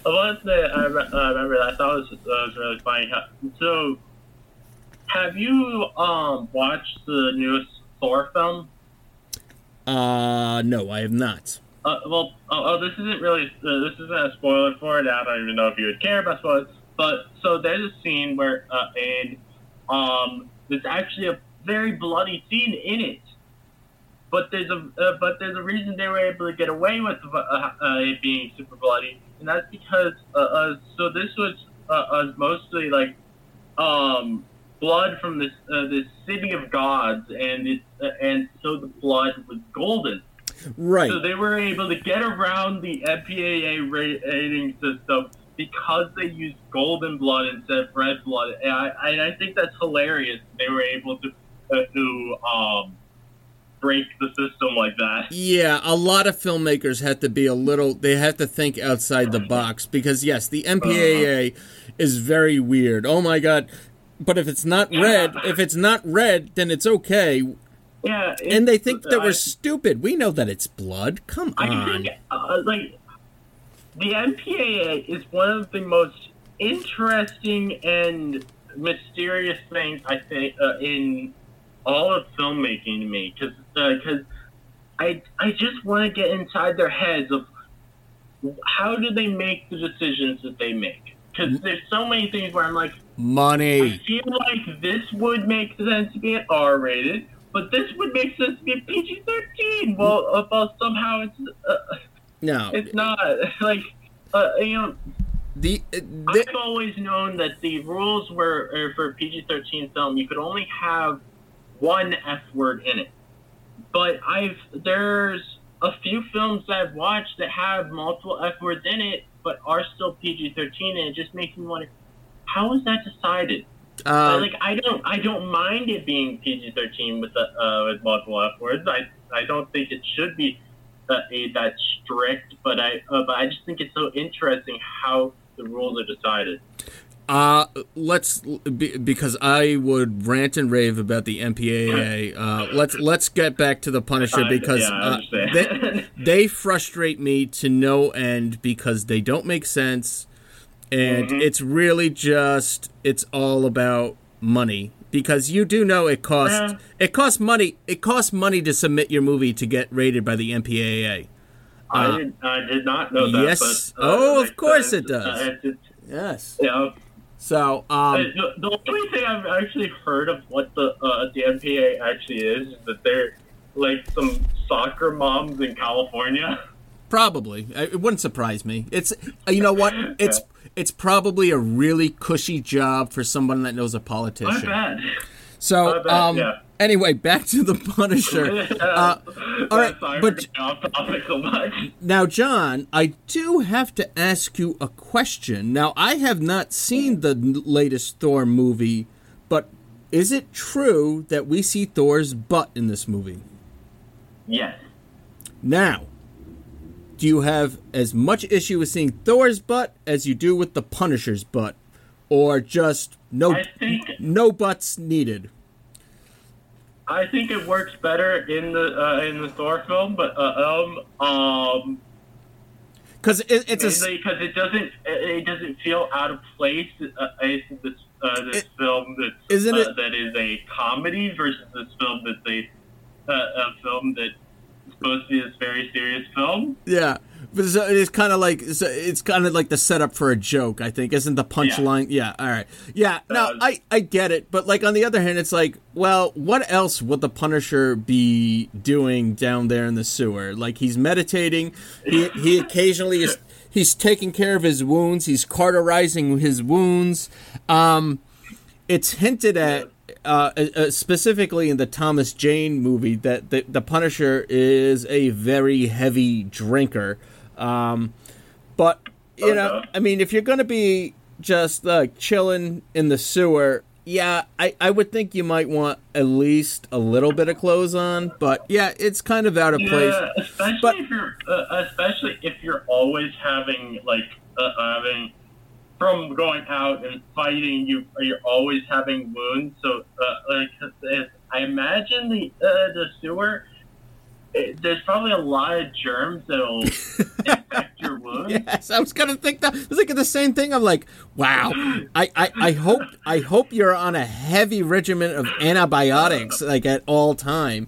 one thing I re- uh, remember that I thought was, uh, was really funny. So, have you um watched the newest Thor film? Uh, no, I have not. Uh, well, oh, oh, this isn't really uh, this isn't a spoiler for it. I don't even know if you would care about spoilers. But so there's a scene where uh, and um, there's actually a very bloody scene in it. But there's a uh, but there's a reason they were able to get away with uh, uh, it being super bloody, and that's because uh, uh, so this was uh, uh, mostly like um, blood from this uh, this city of gods, and it uh, and so the blood was golden. Right. So they were able to get around the MPAA rating system because they used golden blood instead of red blood. And I, I, I think that's hilarious. They were able to uh, to um, break the system like that. Yeah, a lot of filmmakers have to be a little. They have to think outside the box because yes, the MPAA is very weird. Oh my god! But if it's not red, if it's not red, then it's okay. Yeah, And they think that I- we're stupid. We know that it's blood. Come I on. think uh, like the MPAA is one of the most interesting and mysterious things I think uh, in all of filmmaking to me because because I I just want to get inside their heads of how do they make the decisions that they make because there's so many things where I'm like money. I feel like this would make sense to be an R rated, but this would make sense to be a PG thirteen. Well, uh, well, somehow it's uh, No. it's not like uh, you know. The, uh, the I've always known that the rules were uh, for PG thirteen film you could only have one F word in it, but I've there's a few films that I've watched that have multiple F words in it, but are still PG-13, and it just makes me wonder, how is that decided? Uh, like I don't I don't mind it being PG-13 with the, uh, with multiple F words. I I don't think it should be a, that strict, but I uh, but I just think it's so interesting how the rules are decided. Uh, let's be, because I would rant and rave about the MPAA. Uh, let's let's get back to the Punisher Uh, because uh, they, they frustrate me to no end because they don't make sense, and Mm-hmm. it's really just it's all about money. Because you do know it costs it costs money it costs money to submit your movie to get rated by the MPAA. I did I did not know that. Uh, yes. But, uh, Oh, of course uh, it does. uh, it's- Yes. yeah. So um, the, the only thing I've actually heard of what the uh, the MPA actually is is that they're like some soccer moms in California. Probably, Uh, it wouldn't surprise me. It's uh, you know what? It's it's probably a really cushy job for someone that knows a politician. So, um, yeah. Anyway, back to the Punisher. Uh, all right, but- for getting off topic so now, John, I do have to ask you a question. Now, I have not seen the latest Thor movie, but is it true that we see Thor's butt in this movie? Yes. Now, do you have as much issue with seeing Thor's butt as you do with the Punisher's butt, or just no think no butts needed? I think it works better in the uh, in the Thor film, but uh, um um Because it, it's a s- mainly because it doesn't it doesn't feel out of place. Uh, this uh, this It- film that isn't uh, it- that is a comedy versus this film that's a uh, a film that's supposed to be this very serious film. yeah. But it's, kind of like it's, it's kind of like the setup for a joke. I think isn't the punchline? Yeah. All right. Yeah. No, Uh, I I get it, but like on the other hand, it's like, well, what else would the Punisher be doing down there in the sewer? Like he's meditating. He he occasionally is. He's taking care of his wounds. He's cauterizing his wounds. Um, it's hinted at uh, uh, specifically in the Thomas Jane movie that the, the Punisher is a very heavy drinker. Um, but you know. I mean, if you're gonna be just like chilling in the sewer, yeah, I, I would think you might want at least a little bit of clothes on. But yeah, it's kind of out of place. Yeah, especially But- if you're uh, especially if you're always having like uh, having from going out and fighting, you you're always having wounds. So uh, like uh, I imagine the uh, the sewer. It, there's probably a lot of germs that'll infect your wound. Yes, I was gonna think that. I was thinking the same thing. I'm like, wow. I, I, I hope I hope you're on a heavy regimen of antibiotics like at all time.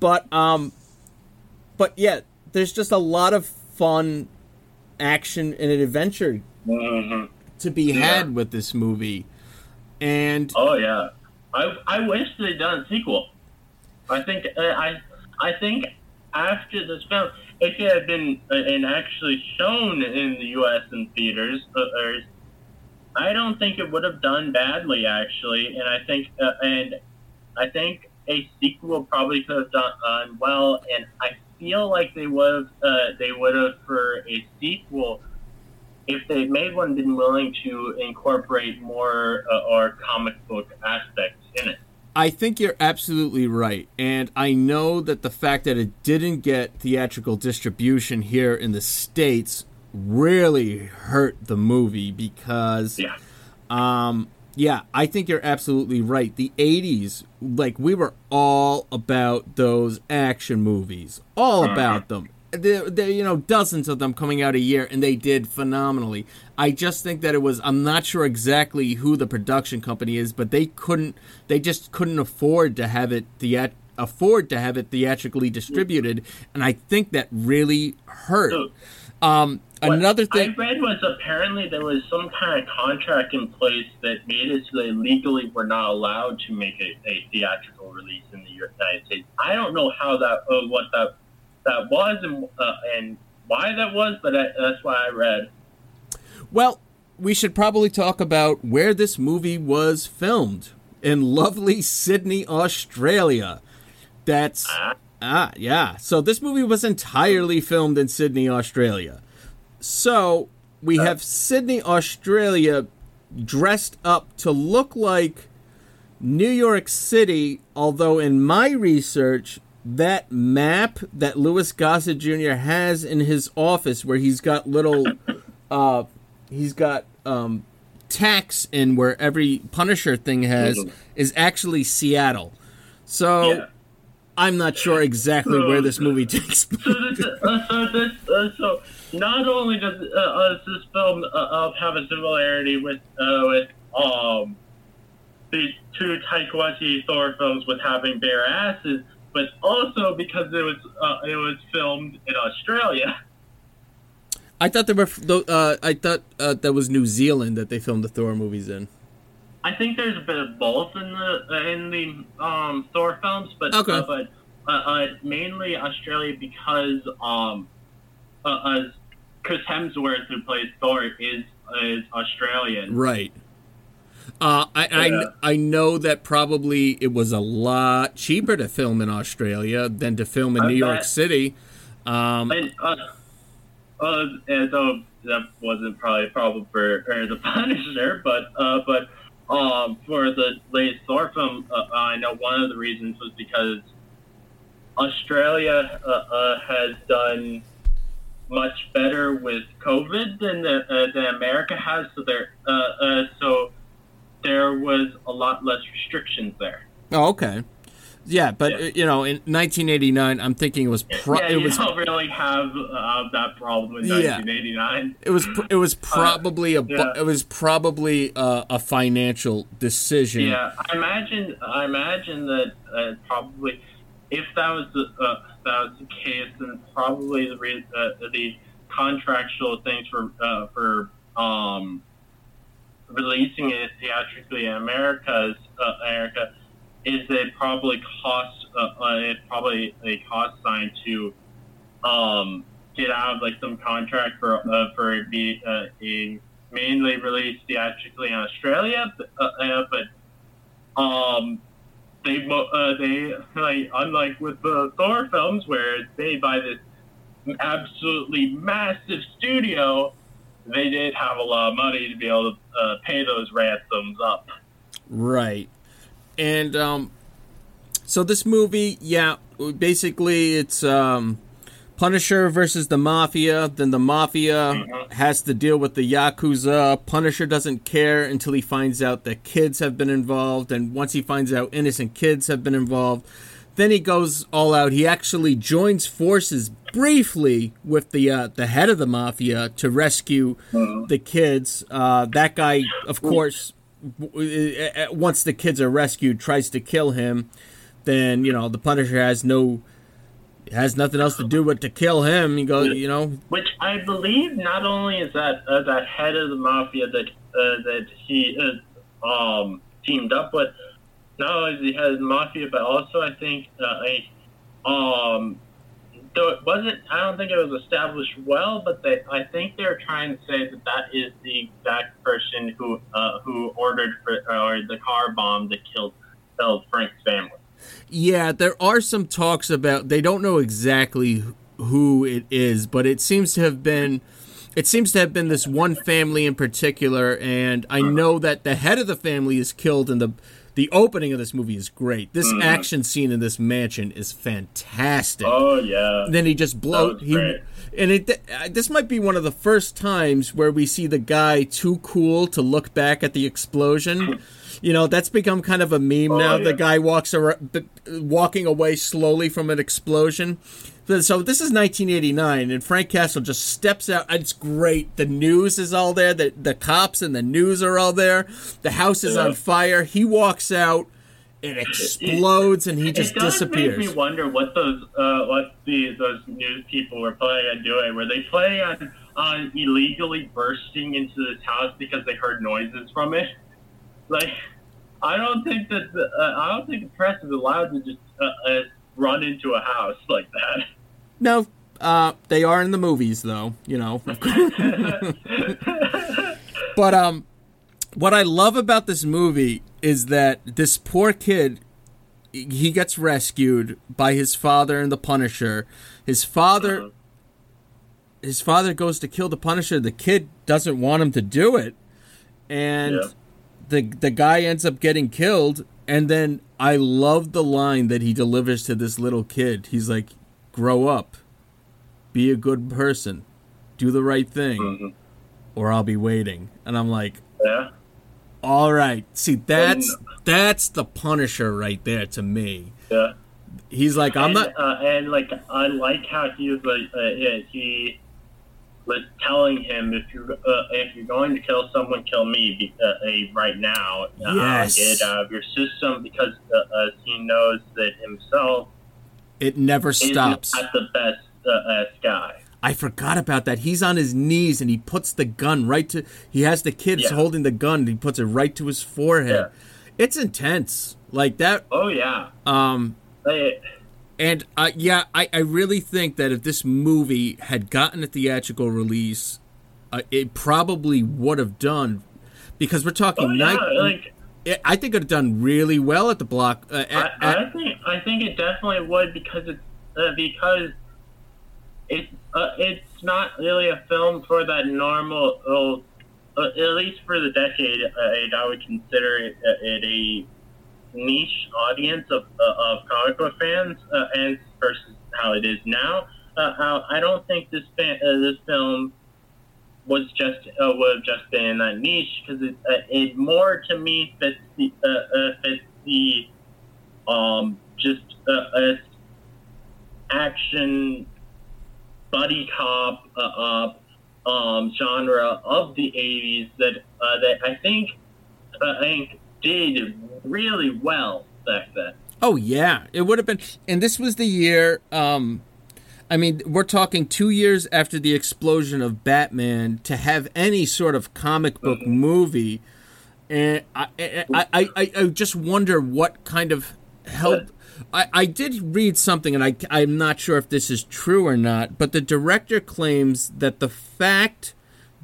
But um, but yeah, there's just a lot of fun action and adventure Mhm. to be had with this movie. And Oh yeah, I I wish they'd done a sequel. I think uh, I I think after this film, if it had been uh, and actually shown in the U.S. in theaters, uh, or, I don't think it would have done badly actually, and I think uh, and I think a sequel probably could have done uh, well, and I feel like they would have uh, they would have for a sequel if they made one been willing to incorporate more uh, or comic book aspects in it. I think you're absolutely right. And I know that the fact that it didn't get theatrical distribution here in the States really hurt the movie because Yeah. um yeah, I think you're absolutely right. The 80s, like we were all about those action movies. All about them. There, there, you know, dozens of them coming out a year, and they did phenomenally. I just think that it was. I'm not sure exactly who the production company is, but they couldn't. They just couldn't afford to have it theat- afford to have it theatrically distributed, and I think that really hurt. So, Um, another thing. I read was apparently there was some kind of contract in place that made it so they legally were not allowed to make a, a theatrical release in the United States. I don't know how that, uh, what that that was, and uh, and why that was, but I, that's why I read. Well, we should probably talk about where this movie was filmed in lovely Sydney, Australia. That's Ah, yeah. So this movie was entirely filmed in Sydney, Australia. So we have Sydney, Australia dressed up to look like New York City, although in my research, that map that Louis Gossett Jr. has in his office where he's got little uh he's got um tacks in where every Punisher thing has is actually Seattle. So Yeah. I'm not sure exactly where this movie takes place. So this, uh, so this, uh, so not only does uh, uh, does this film uh, uh, have a similarity with uh, with um the two Taika Waititi Thor films with having bare asses, but also because it was uh, it was filmed in Australia. I thought there were uh, I thought uh, that was New Zealand that they filmed the Thor movies in. I think there's a bit of both in the uh, in the um, Thor films, but Okay. uh, but uh, uh, mainly Australia because um uh, uh, Chris Hemsworth who plays Thor is is Australian. Right. Uh, I, Yeah. I I know that probably it was a lot cheaper to film in Australia than to film in I New York. City. Um, And uh, uh, and so that wasn't probably a problem for the Punisher, but uh, but um, for the latest Thor film, uh, I know one of the reasons was because Australia uh, uh, has done much better with COVID than the, uh, than America has, so uh, uh, so there was a lot less restrictions there. oh, okay. Yeah, but Yeah. uh, you know, in 1989, I'm thinking it was pro- yeah, it you was don't really have uh, that problem in Yeah. 1989. it was pr- it was probably a bu- yeah. it was probably a, a financial decision. Yeah, I imagine. I imagine that uh, probably, if that was the uh, that was the case, then probably the re- uh, the contractual things for uh, for um, releasing it theatrically in America is uh, America is it probably cost uh, uh, it's probably a cost sign to um, get out of like some contract for uh, for it be uh, a mainly released theatrically in Australia, but, uh, uh, but um, they uh, they like unlike with the Thor films where it's made by this absolutely massive studio, they did have a lot of money to be able to uh, pay those ransoms up. Right. And um so this movie, yeah, basically it's um Punisher versus the Mafia, then the Mafia has to deal with the Yakuza. Punisher doesn't care until he finds out that kids have been involved, and once he finds out innocent kids have been involved, then he goes all out. He actually joins forces briefly with the uh, the head of the mafia to rescue the kids. Uh, that guy, of course, once the kids are rescued, tries to kill him. Then you know the Punisher has no has nothing else to do but to kill him. He goes, you know, Which I believe not only is that uh, that head of the mafia that uh, that he uh, um, teamed up with, not only is he head of the mafia, but also I think uh, a um, though it wasn't, I don't think it was established well, but they, I think they're trying to say that that is the exact person who uh, who ordered for, or the car bomb that killed killed Frank's family. Yeah, there are some talks about they don't know exactly who it is, but it seems to have been it seems to have been this one family in particular and I know that the head of the family is killed in the the opening of this movie is great. This mm-hmm. action scene in this mansion is fantastic. Oh yeah. then he just blow That was he great. and it this might be one of the first times where we see the guy too cool to look back at the explosion you know that's become kind of a meme oh, now yeah. the guy walks around walking away slowly from an explosion so this is 1989 and frank castle just steps out. It's great. The news is all there. The, the cops and the news are all there. The house is on fire. He walks out. It explodes and he just disappears. it does disappears make me wonder what those uh, what the those news people were planning on doing. Were they planning on on illegally bursting into this house because they heard noises from it? Like, I don't think that the, uh, I don't think the press is allowed to just uh, uh, run into a house like that. No, uh, they are in the movies though, you know. but um, what I love about this movie is that this poor kid, he gets rescued by his father and the Punisher. His father Uh-huh. his father goes to kill the Punisher. The kid doesn't want him to do it. And Yeah. the the guy ends up getting killed and then I love the line that he delivers to this little kid. He's like, "Grow up. Be a good person. Do the right thing Mhm. or I'll be waiting." And I'm like, Yeah. "All right. See, that's that's the Punisher right there to me." Yeah. He's like, "I'm and, not Uh, and like, I like how he was like, uh, yeah, he was telling him if you uh, if you're going to kill someone, kill me uh, right now. Uh, Yes. Get out of your system because uh, uh, he knows that himself it never stops." isn't the best uh, guy. I forgot about that. He's on his knees and he puts the gun right to. He has the kids Yeah. holding the gun. And he puts it right to his forehead. It's intense, like that. Oh yeah. Um, They, and uh, yeah, I, I really think that if this movie had gotten a theatrical release, uh, it probably would have done, because we're talking oh yeah. night. Like it- I think it would have done really well at the block. Uh, I, at, at- think I think it definitely would because it's uh, because it's uh, it's not really a film for that normal. Uh, at least for the decade, uh, I would consider it, it a niche audience of uh, of comic book fans, uh, and versus how it is now. Uh, how I don't think this fan, uh, this film was just uh, would have just been that niche because it, uh, it more to me fits the fits the um just action buddy cop um, genre of the 80s that that I think I think did really well back then. Oh yeah, it would have been. And this was the year. Um, I mean, we're talking two years after the explosion of Batman to have any sort of comic book movie, and I, I, I, I, I just wonder what kind of help. I, I did read something, and I, I'm not sure if this is true or not, but the director claims that the fact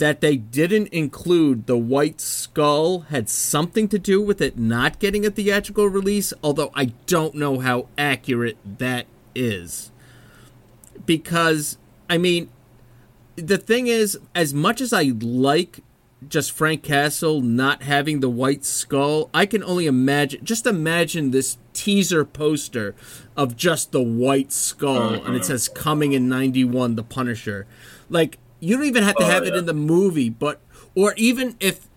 that they didn't include the White Skull had something to do with it not getting a theatrical release, although I don't know how accurate that is. Because, I mean, the thing is, as much as I like just Frank Castle not having the White Skull, I can only imagine, just imagine this teaser poster of just the White Skull, uh-huh. and it says coming in 91, The Punisher. Like, you don't even have to Oh, have it in the movie, but, or even if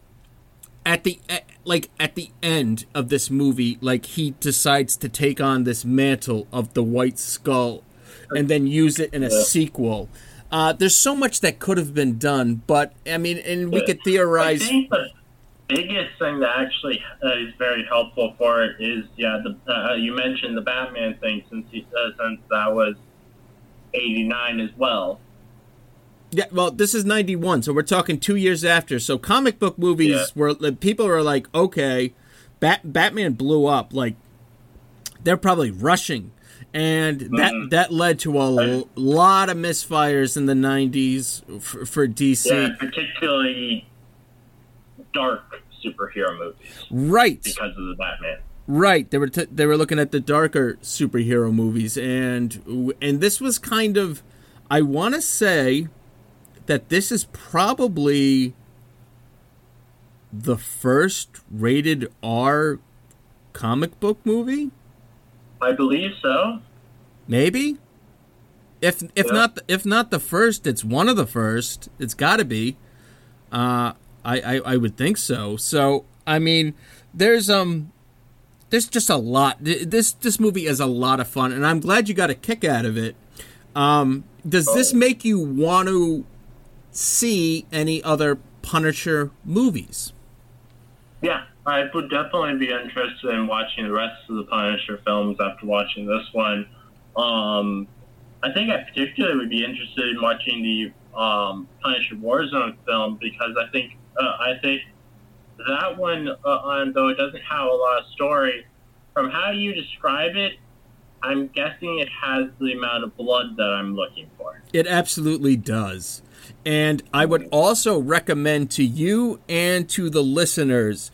at the eh, like at the end of this movie like he decides to take on this mantle of the white skull and then use it in a sequel uh, there's so much that could have been done but i mean and we could theorize. I think the biggest thing that actually uh, is very helpful for it is yeah. The, uh, you mentioned the Batman thing since he, uh, since that was '89 as well. Yeah well this is 91 so we're talking two years after so comic book movies Yeah. were people are like okay Bat- batman blew up like they're probably rushing and that Mhm. that led to a l- lot of misfires in the 90s for, for dc Yeah, particularly dark superhero movies right because of the Batman. Right, they were t- they were looking at the darker superhero movies, and and this was kind of, I want to say, that this is probably the first rated R comic book movie, I believe so. maybe. If if Yeah. not if not the first, it's one of the first. It's got to be. Uh, I, I I would think so. So I mean, there's um there's just a lot. This this movie is a lot of fun, and I'm glad you got a kick out of it. Um, does this Oh. make you want to see any other Punisher movies? Yeah, I would definitely be interested in watching the rest of the Punisher films after watching this one. Um, I think I particularly would be interested in watching the um, Punisher Warzone film because I think uh, I think that one, uh, on, though it doesn't have a lot of story, from how you describe it, I'm guessing it has the amount of blood that I'm looking for. It absolutely does. And I would also recommend to you and to the listeners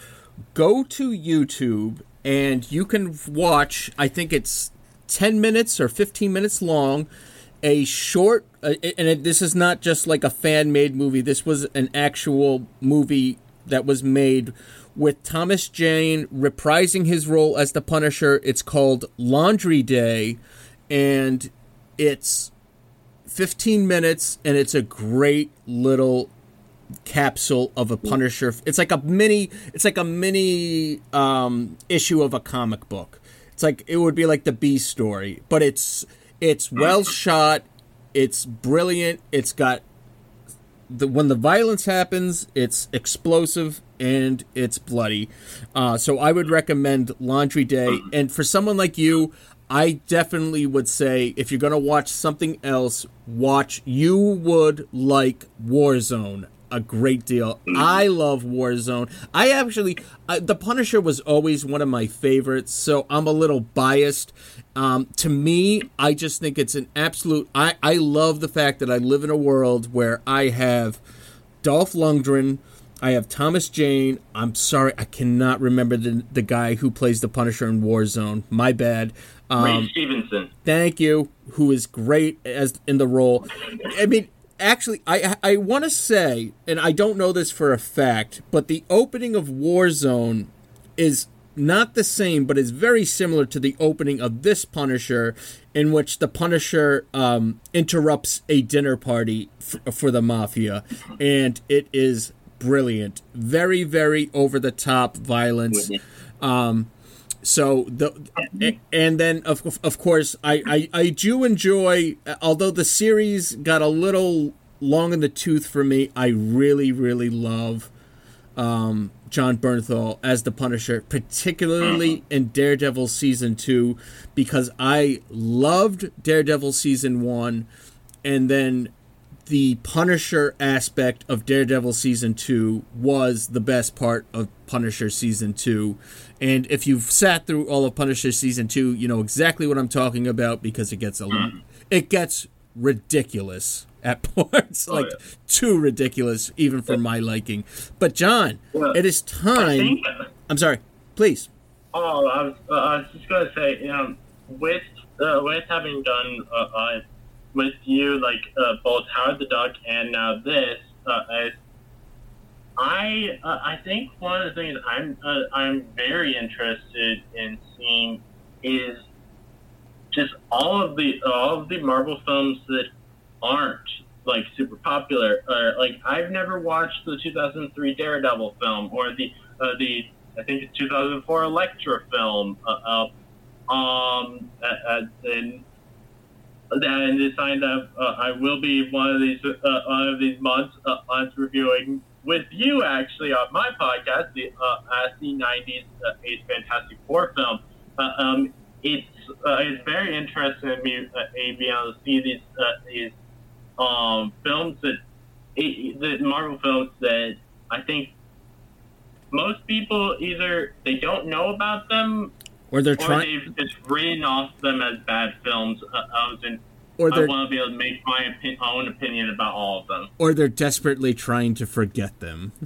go to YouTube and you can watch. I think it's ten minutes or fifteen minutes long. A short, uh, and it, this is not just like a fan made movie. This was an actual movie that was made with Thomas Jane reprising his role as the Punisher. It's called Laundry Day, and it's 15 minutes, and it's a great little capsule of a Punisher. It's like a mini. It's like a mini um, issue of a comic book. It's like it would be like the B story, but it's it's well shot. It's brilliant. It's got the when the violence happens, it's explosive and it's bloody. Uh, so I would recommend Laundry Day. And for someone like you, I definitely would say if you're gonna watch something else, watch. You would like Warzone a great deal. I love Warzone. I actually, uh, The Punisher was always one of my favorites, so I'm a little biased. Um, to me, I just think it's an absolute. I, I love the fact that I live in a world where I have Dolph Lundgren, I have Thomas Jane. I'm sorry, I cannot remember the the guy who plays the Punisher in Warzone. My bad. Um, Ray Stevenson. thank you who is great as in the role. I mean actually i i want to say and i don't know this for a fact but the opening of warzone is not the same but is very similar to the opening of this punisher in which the punisher um, interrupts a dinner party f- for the mafia and it is brilliant. Very very over the top violence. Um, so the and then of of course I, I I do enjoy although the series got a little long in the tooth for me I really really love um, Jon Bernthal as the Punisher particularly in Daredevil season 2 because I loved Daredevil season 1 and then the Punisher aspect of Daredevil season 2 was the best part of Punisher season 2 and if you've sat through all of Punisher season two, you know exactly what I'm talking about because it gets a lot, it gets ridiculous at points, like yeah. too ridiculous even for my liking. But John, Well, it is time. I'm sorry, please. Oh, I was, uh, I was just gonna say, you know, with uh, with having done uh, uh, with you like uh, both Howard the Duck and now this, uh, I uh, I think one of the things I'm uh, I'm very interested in seeing is just all of the all of the Marvel films that aren't like super popular. Or like I've never watched the 2003 Daredevil film or the uh, the I think it's 2004 Elektra film. Uh, um, and and decided that uh, I will be one of these uh, one of these months uh, months reviewing with you actually on my podcast the uh, as the 90s uh, Age Fantastic Four film. Uh, um, it's uh, it's very interesting to me uh, being able to see these uh, these um, films that the Marvel films that I think most people either they don't know about them Or they're or trying, they've just written off them as bad films. Uh, uh, and or I want to be able to make my opi- own opinion about all of them. or they're desperately trying to forget them.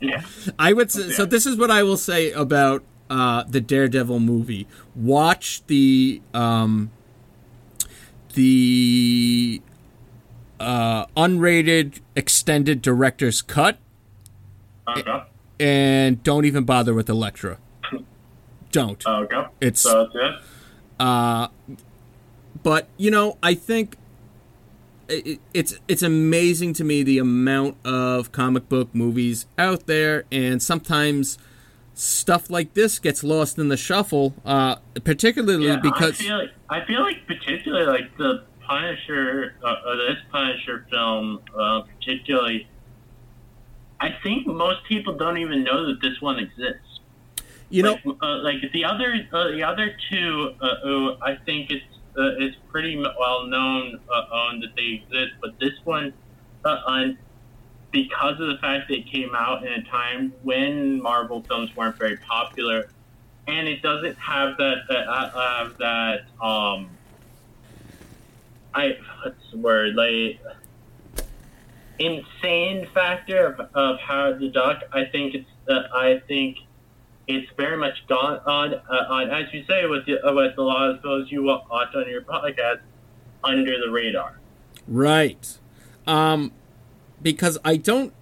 Yeah. I would say, so. This is what I will say about uh, the Daredevil movie. Watch the um, the uh, unrated extended director's cut, Okay. and don't even bother with Elektra. Don't. Okay. It's- so that's it. but you know, I think it, it's it's amazing to me the amount of comic book movies out there, and sometimes stuff like this gets lost in the shuffle. Uh, particularly Yeah, because I feel like I feel like particularly like the Punisher, uh, uh, this Punisher film, uh, particularly. I think most people don't even know that this one exists. You know, like, uh, like the other uh, the other two, uh, I think it's uh, it's pretty well known uh, on that they exist, but this one, uh, on because of the fact that it came out in a time when Marvel films weren't very popular, and it doesn't have that that that um, I what's the word like insane factor of, of Howard the Duck. I think it's I think it's very much gone on, uh, on as you say, with, the, uh, with a lot of those you watch on your podcast, under the radar. Right. Um, because I don't,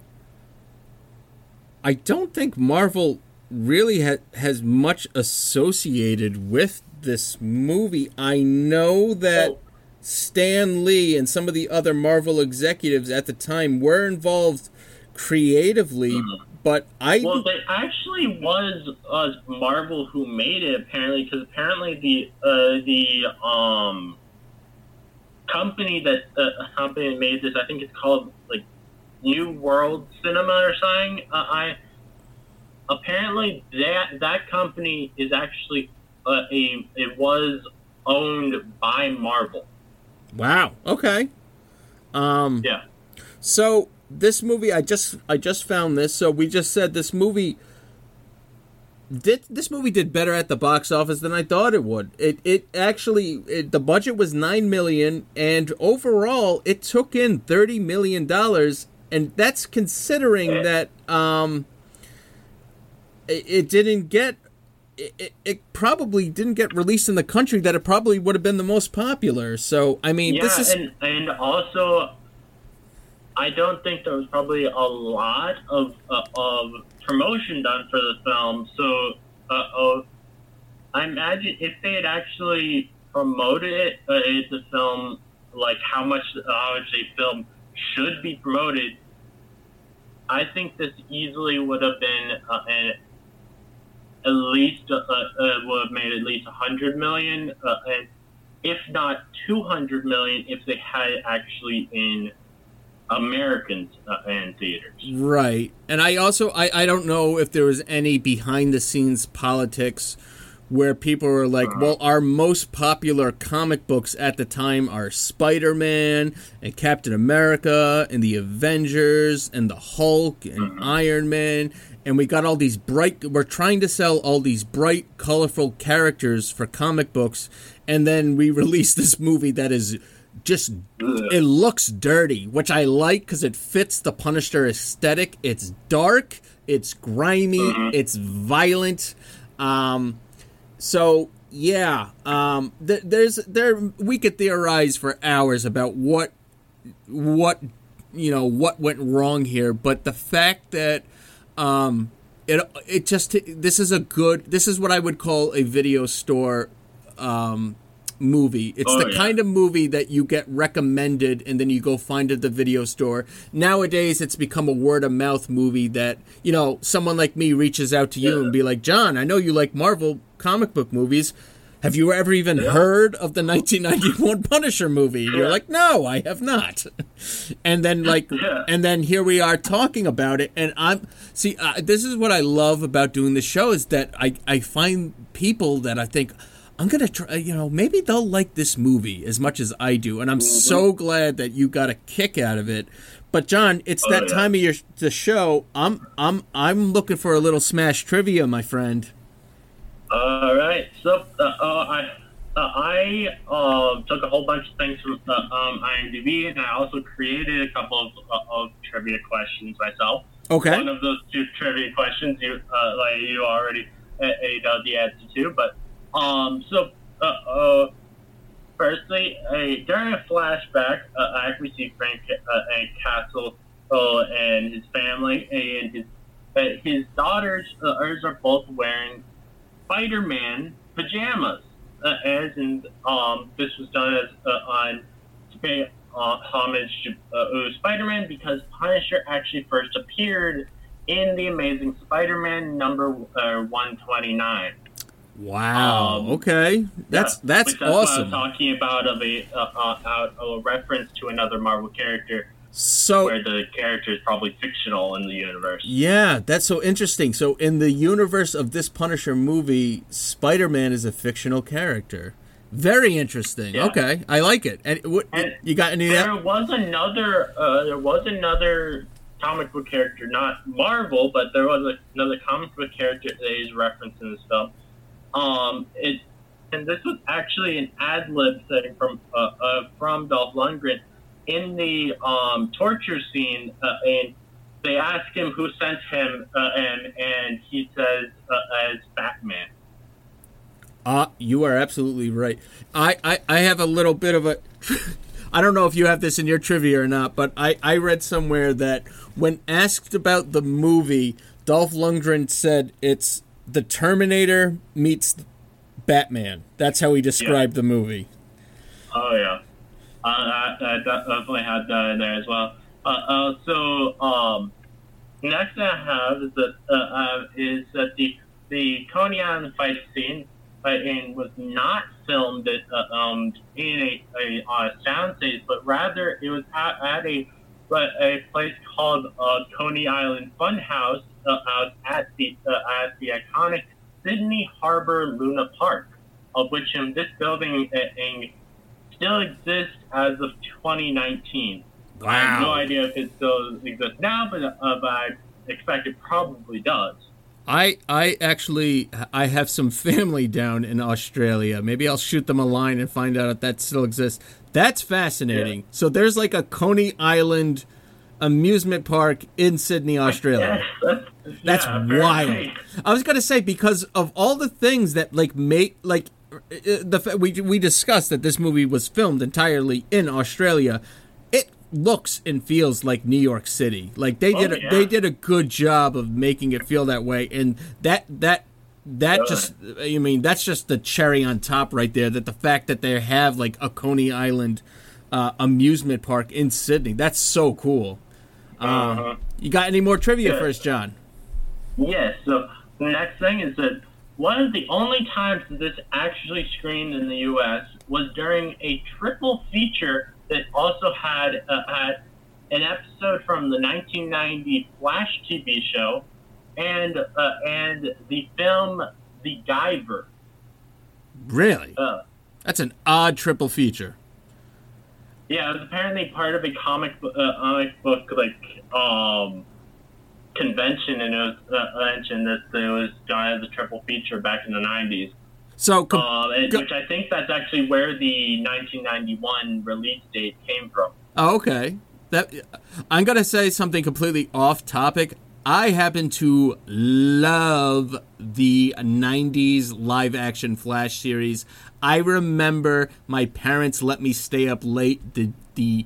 I don't think Marvel really ha- has much associated with this movie. I know that Well- Stan Lee and some of the other Marvel executives at the time were involved creatively, but I Well, there actually was uh, Marvel who made it apparently, because apparently the uh, the um company that uh, company that made this, I think it's called like New World Cinema or something. Uh, I apparently that that company is actually uh, a it was owned by Marvel. wow. Okay. Um. Yeah. So this movie, I just I just found this. So we just said this movie did this movie did better at the box office than I thought it would. It it actually it, the budget was nine million, and overall it took in thirty million dollars, and that's considering that um it, it didn't get. It, it- it probably didn't get released in the country that it probably would have been the most popular. So I mean, Yeah, this is and and also, I don't think there was probably a lot of uh, of promotion done for the film. So, uh, uh, I imagine if they had actually promoted it, uh, a film like how much how much a film should be promoted. I think this easily would have been uh, an at least uh, uh, would have made at least a 100 million, uh, and if not 200 million, if they had actually in Americans uh, in theaters. Right. And I also I, I don't know if there was any behind the scenes politics where people were like, well, our most popular comic books at the time are Spider Man and Captain America and the Avengers and the Hulk and Iron Man. And we got all these bright, we're trying to sell all these bright, colorful characters for comic books. And then we release this movie that is just it looks dirty, which I like because it fits the Punisher aesthetic. It's dark, it's grimy, it's violent. Um, so yeah, um, th- there's there we could theorize for hours about what what you know what went wrong here, but the fact that um, it it just this is a good this is what I would call a video store um, movie. It's Oh, the yeah. kind of movie that you get recommended and then you go find it at the video store. Nowadays, it's become a word of mouth movie that you know someone like me reaches out to you and be like, John, I know you like Marvel comic book movies. Have you ever even heard of the 1991 Punisher movie? And you're like, no, I have not. And then like, Yeah. and then here we are talking about it. And I'm see, uh, this is what I love about doing the show is that I I find people that I think I'm gonna try. You know, maybe they'll like this movie as much as I do. And I'm so glad that you got a kick out of it. But John, it's that yeah. time of your the show. I'm I'm I'm looking for a little smash trivia, my friend. All right. So uh, uh, I uh, I uh, took a whole bunch of things from uh, um, IMDb, and I also created a couple of, uh, of trivia questions myself. Okay. One of those two trivia questions you uh, like you already uh, know the answer to, but um so uh, uh firstly during a flashback uh, I we see Frank uh, and Castle uh, and his family and his his daughters are both wearing Spider-Man pajamas as in um this was done as on to pay homage to Spider-Man because Punisher actually first appeared in the Amazing Spider-Man number uh, 129. Wow. Um, okay. That's that's which What I awesome. was talking about of a uh, uh, a reference to another Marvel character So where the character is probably fictional in the universe. yeah, that's so interesting. So in the universe of this Punisher movie, Spider-Man is a fictional character. Very interesting. Yeah. Okay, I like it. And what And you got any There that? was another. Uh, there was another comic book character, not Marvel, but there was a, another comic book character that is referenced in this film. Um, it and this was actually an ad lib setting from uh, uh, from Dolph Lundgren in the um, torture scene, uh, and they ask him who sent him, uh, and and he says uh, as Batman. Uh, you are absolutely right. I, I, I have a little bit of a. I don't know if you have this in your trivia or not, but I, I read somewhere that when asked about the movie, Dolph Lundgren said it's the Terminator meets Batman. That's how he described the movie. Oh yeah, uh, I, I definitely had that in there as well. Uh, uh, so um, next thing I have is that uh, uh, is that the the Coney Island fight scene was not filmed at, uh, um, in a, a, a soundstage, but rather it was at, at a a place called uh, Coney Island Funhouse out at the uh, at the iconic Sydney Harbor Luna Park, of which um, this building uh, uh, still exists as of 2019. I have no idea if it still exists now, but, uh, but I expect it probably does. I I actually I have some family down in Australia. Maybe I'll shoot them a line and find out if that still exists. That's fascinating. So there's like a Coney Island amusement park in Sydney, Australia. Yes, that's, That's yeah, wild. I was gonna say because of all the things that like make like uh, the we we discussed that this movie was filmed entirely in Australia. It looks and feels like New York City. Like they did Oh, a, yeah. they did a good job of making it feel that way, and that that. That just, I mean, that's just the cherry on top right there. That the fact that they have like a Coney Island uh, amusement park in Sydney, that's so cool. Uh-huh. You got any more trivia Yeah. for us, John? Yes. So the next thing is that one of the only times that this actually screened in the U.S. was during a triple feature that also had uh, had an episode from the 1990 Flash TV show and uh, and the film The Diver. Really? Uh, That's an odd triple feature. Yeah, it was apparently part of a comic book, uh, comic book like um, convention, and it was uh, mentioned that it was done as a triple feature back in the 90s. So, com- and, go- which I think that's actually where the 1991 release date came from. oh, okay. That I'm gonna say something completely off topic. I happen to love the '90s live action Flash series. I remember my parents let me stay up late the the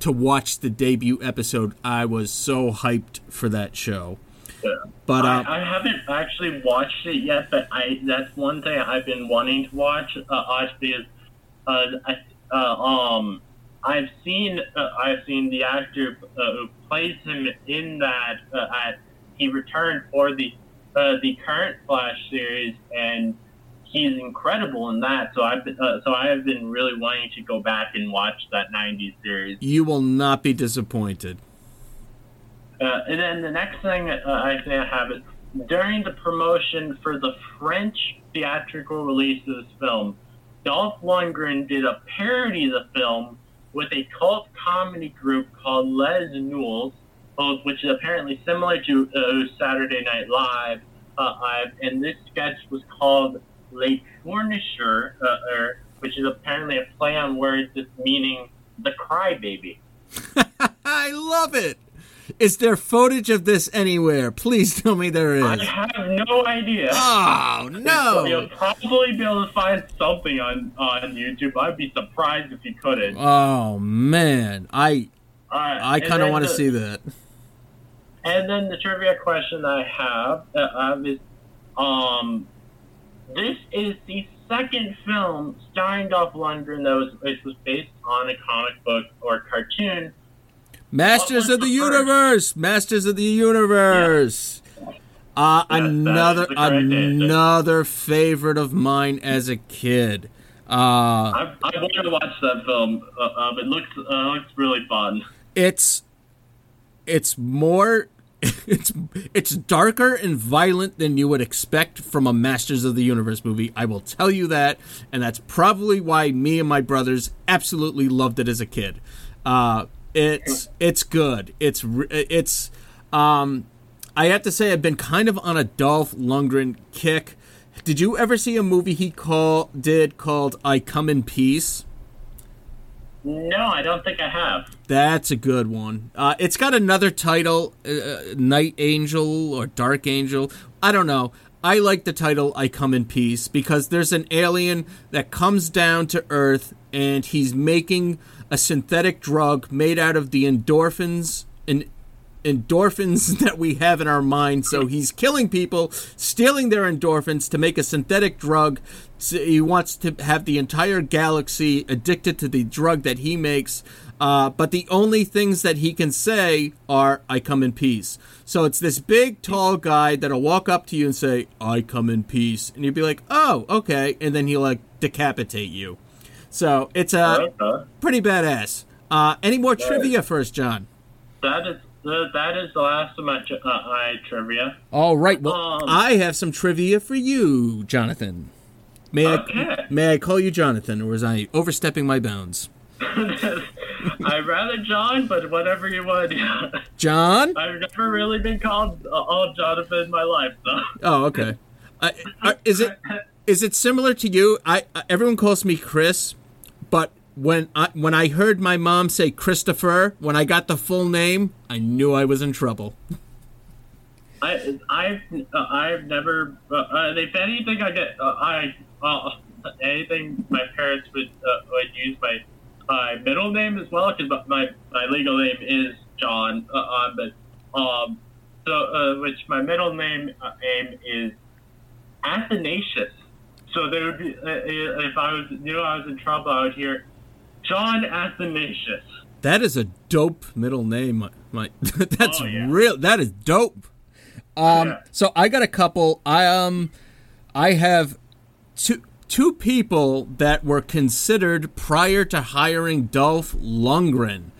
to watch the debut episode. I was so hyped for that show. Yeah. But uh, I, I haven't actually watched it yet, but I that's one thing I've been wanting to watch. Uh, because uh, I, uh, um, I've seen uh, I've seen the actor uh, who plays him in that. Uh, at, he returned for the uh, the current Flash series, and he's incredible in that. So I've been, uh, so I have been really wanting to go back and watch that '90s series. you will not be disappointed. Uh, and then the next thing uh, I think I have is during the promotion for the French theatrical release of this film, Dolph Lundgren did a parody of the film with a cult comedy group called Les Nuls, uh, which is apparently similar to uh, Saturday Night Live. Uh, and this sketch was called Pleurnicheur, uh, or, which is apparently a play on words meaning the crybaby. I love it. Is there footage of this anywhere? Please tell me there is. I have no idea. Oh no! You'll probably be able to find something on, on YouTube. I'd be surprised if you couldn't. Oh man, I Alright, I kind of want to see that. And then the trivia question I have uh, is, um, this is the second film starring Dolph Lundgren that was, which was based on a comic book or cartoon. Masters of the the? Universe, Masters of the Universe. Uh, Yes, another the correct answer. another favorite of mine as a kid. Uh, I, I want to watch that film. Uh, um, it looks uh, looks really fun. it's it's more it's it's darker and violent than you would expect from a Masters of the Universe movie. I will tell you that, and that's probably why me and my brothers absolutely loved it as a kid. Uh, it's it's good. It's it's um, I have to say I've been kind of on a Dolph Lundgren kick. Did you ever see a movie he call did called I Come in Peace? No, I don't think I have. That's a good one. Uh, it's got another title, uh, Night Angel or Dark Angel. I don't know. I like the title I Come in Peace because there's an alien that comes down to Earth and he's making a synthetic drug made out of the endorphins and endorphins that we have in our mind. So he's killing people, stealing their endorphins to make a synthetic drug. So he wants to have the entire galaxy addicted to the drug that he makes. Uh, but the only things that he can say are, I come in peace. So it's this big, tall guy that'll walk up to you and say, I come in peace. And you'd be like, oh, okay. And then he'll like decapitate you. So it's uh, Okay. pretty badass. Uh, any more trivia first, John? That is uh, that is the last of my tri- uh, trivia. All right. Well, Um, I have some trivia for you, Jonathan. May I may I call you Jonathan, or was I overstepping my bounds? I'd rather John, but whatever you want. John? I've never really been called uh, all Jonathan in my life, though. Oh, okay. Uh, is it is it similar to you? I uh, everyone calls me Chris, but when I when I heard my mom say Christopher, when I got the full name, I knew I was in trouble. I I've uh, I've never. Uh, uh, if anything, I get uh, I uh, anything my parents would uh, would use my my middle name as well because my my legal name is John. Uh, uh, but um, so uh, which my middle name uh, name is Athanasius. So there would be uh, uh, if I was knew I was in trouble, I would hear John Athanasius. That is a dope middle name. My, my that's Oh, yeah. real. That is dope. Um, Yeah. so I got a couple. I um, I have two two people that were considered prior to hiring Dolph Lundgren.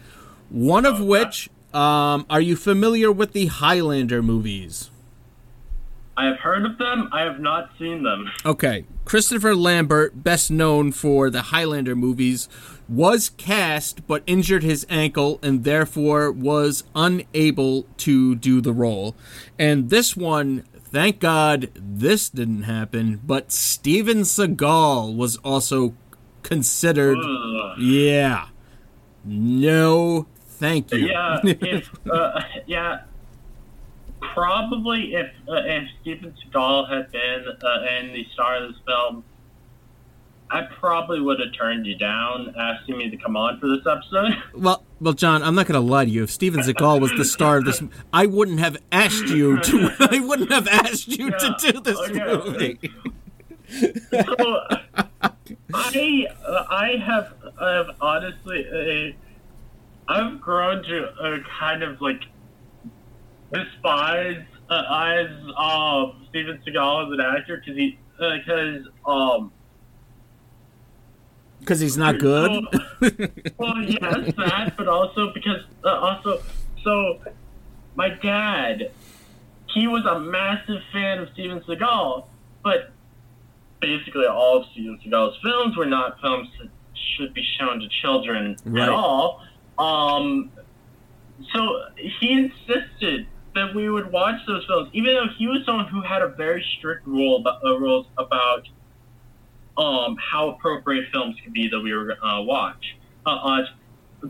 One of which, um, are you familiar with the Highlander movies? I have heard of them. I have not seen them. Okay, Christopher Lambert, best known for the Highlander movies, was cast but injured his ankle and therefore was unable to do the role. And this one, thank God this didn't happen, but Steven Seagal was also considered. Ugh. Yeah. No, thank you. Yeah, if uh, yeah, probably if uh, if Steven Seagal had been uh, in the star of this film, I probably would have turned you down, asking me to come on for this episode. Well, well, John, I'm not going to lie to you. If Steven Seagal was the star of this, I wouldn't have asked you to. I wouldn't have asked you to do this okay. movie. so I uh, I have have honestly uh, I've grown to uh, kind of like despise uh, as um Steven Seagal as an actor because he because um Because he's not good. well yes that but also because uh, also so my dad he was a massive fan of Steven Seagal but basically all of Steven Seagal's films were not films that should be shown to children Right. at all. Um, so he insisted that we would watch those films, even though he was someone who had a very strict rule about, uh, rules about um, how appropriate films could be that we were uh, watch. Uh, uh,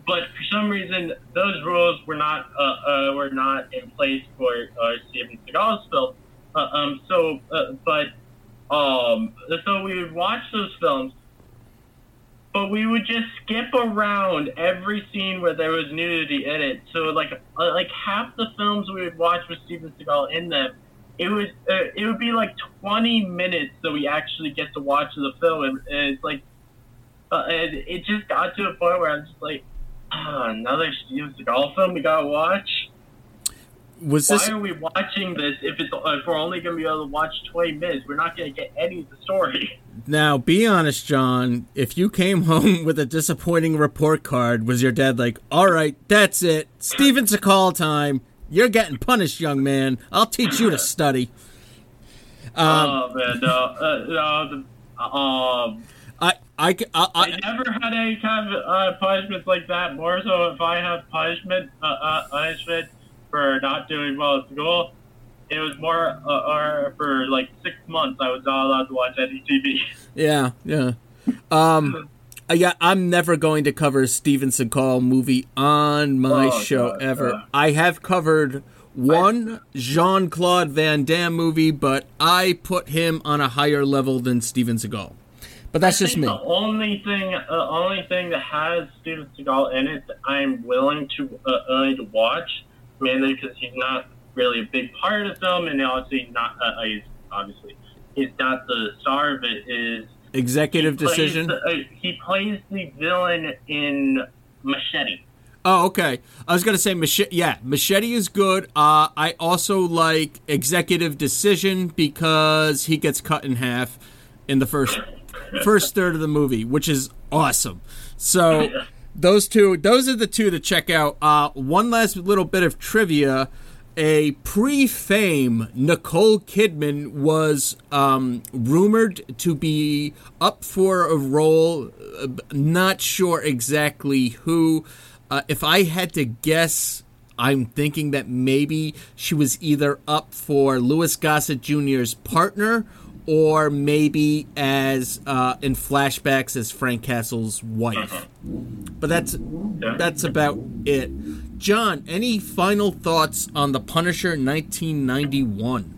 but for some reason, those rules were not uh, uh, were not in place for uh, Steven Seagal's film. Uh, um, so, but um, so we would watch those films, but we would just skip around every scene where there was nudity in it. So, like, like half the films we would watch with Steven Seagal in them, it was uh, it would be like 20 minutes that we actually get to watch the film, and, and it's like, uh, and it just got to a point where I'm just like, ah, another Steven Seagal film we gotta watch. Was Why this are we watching this if it's if we're only gonna be able to watch 20 minutes? We're not gonna get any of the story. now? Be honest, John. If you came home with a disappointing report card, was your dad like, "All right, that's it, Steven Seagal time. You're getting punished, young man. I'll teach you to study." oh man, no, uh, no. Um, I, I, I, I never had any kind of uh, punishments like that. More so, if I had punishment, uh, uh, punishment for not doing well at school, it was more, uh, or for like six months, I was not allowed to watch any TV. Yeah, yeah. Um, Uh, yeah, I'm never going to cover a Steven Seagal movie on my Oh, show God, ever. uh. I have covered one Jean Claude Van Damme movie, but I put him on a higher level than Steven Seagal. But that's just me. The only thing, uh, only thing that has Steven Seagal in it, that I'm willing to uh, uh, to watch, mainly because he's not really a big part of the film, and he's not, uh, he's obviously he's not the star of it. Is Executive plays decision. the- uh, he plays the villain in Machete. Oh, okay. I was gonna say machete. Yeah, machete is good. Uh, I also like executive decision because he gets cut in half in the first first third of the movie, which is awesome. So those two, those are the two to check out. Uh, one last little bit of trivia. A pre-fame Nicole Kidman was um, rumored to be up for a role. Not sure exactly who. Uh, if I had to guess, I'm thinking that maybe she was either up for Louis Gossett Jr.'s partner, or maybe as uh, in flashbacks as Frank Castle's wife. But that's that's about it. John, any final thoughts on The Punisher 1991?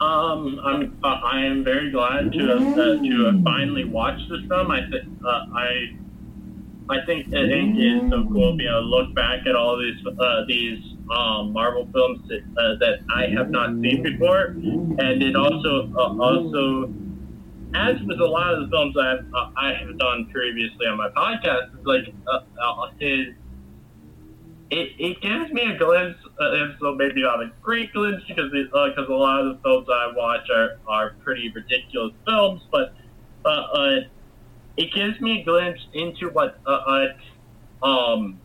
Um, I'm uh, I am very glad to have, uh, to have finally watched this film. I think uh, I I think I think it's so cool being able to look back at all these uh, these um, Marvel films that, uh, that I have not seen before, and it also uh, also as with a lot of the films I've uh, I have done previously on my podcast, it's like uh, uh, it, it gives me a glimpse, so maybe not a great glimpse because because a lot of the films I watch are, are pretty ridiculous films, but uh, it gives me a glimpse into what uh, uh, um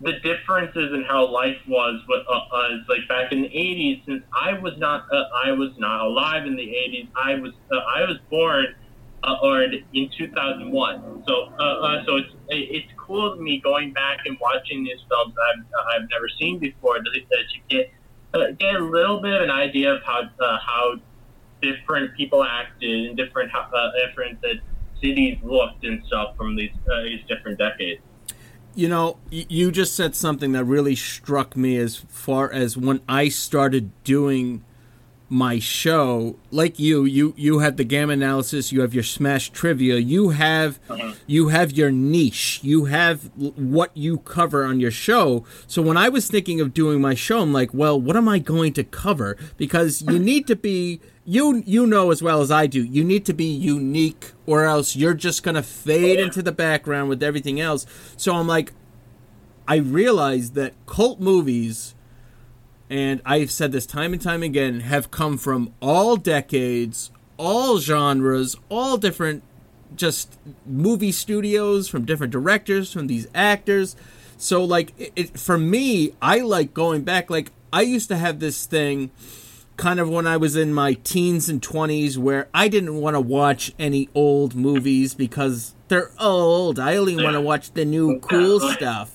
the differences in how life was with uh, uh, like back in the 80s since I was not uh, I was not alive in the 80s I was I was born or in 2001 so so it's it's cool to me going back and watching these films I've I've never seen before to, to get uh, get a little bit of an idea of how how different people acted and different how different that cities looked and stuff from these uh, these different decades. You know, you just said something that really struck me as far as when I started doing my show. Like you, you you have the gamma analysis, you have your smash trivia, you have you have your niche, you have what you cover on your show. So when I was thinking of doing my show, I'm like, well, what am I going to cover? Because you need to be you you know as well as I do, you need to be unique or else you're just going to fade into the background with everything else. So I'm like I realized that cult movies and I've said this time and time again have come from all decades, all genres, all different just movie studios from different directors, from these actors. So like it, it for me, I like going back like I used to have this thing kind of when I was in my teens and 20s where I didn't want to watch any old movies because they're old. I only want to watch the new cool stuff.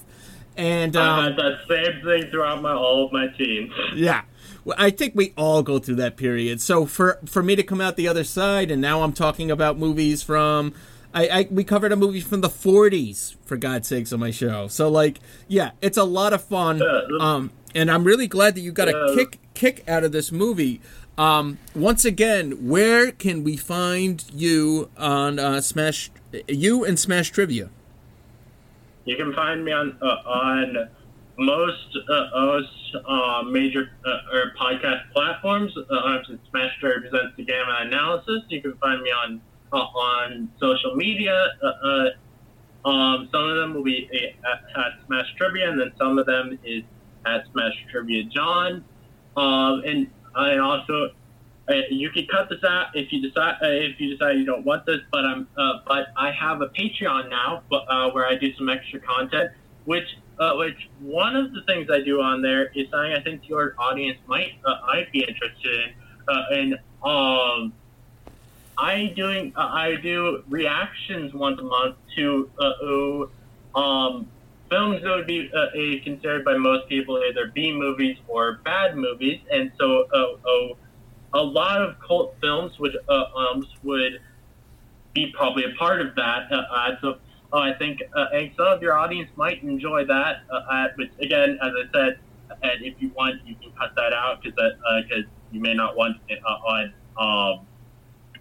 And I um, had that same thing throughout my all of my teens. yeah. Well, I think we all go through that period. So for for me to come out the other side, and now I'm talking about movies from, I, I we covered a movie from the 40s for God's sakes on my show. So like, yeah, it's a lot of fun. Um, and I'm really glad that you got a kick kick out of this movie. Um, once again, where can we find you on uh, Smash? You and Smash Trivia. You can find me on uh, on most uh, uh, major uh, or podcast platforms. Uh, Smash presents the Gamma Analysis, you can find me on uh, on social media. Uh, um, some of them will be at, at Smash Trivia, and then some of them is at Smash Trivia John. Um, and I also you can cut this out if you decide uh, if you decide you don't want this. But I'm uh, but I have a Patreon now, but uh, where I do some extra content. Which uh, which one of the things I do on there is something I think your audience might uh, might be interested in. And um, I doing I do reactions once a month to uh, um, films that would be considered by most people either B movies or bad movies, and so oh, a lot of cult films which uh, um, would be probably a part of that. Uh, uh, so uh, I think uh, some of your audience might enjoy that. Uh, uh, but again, as I said, and if you want, you can cut that out because that because you may not want it on um,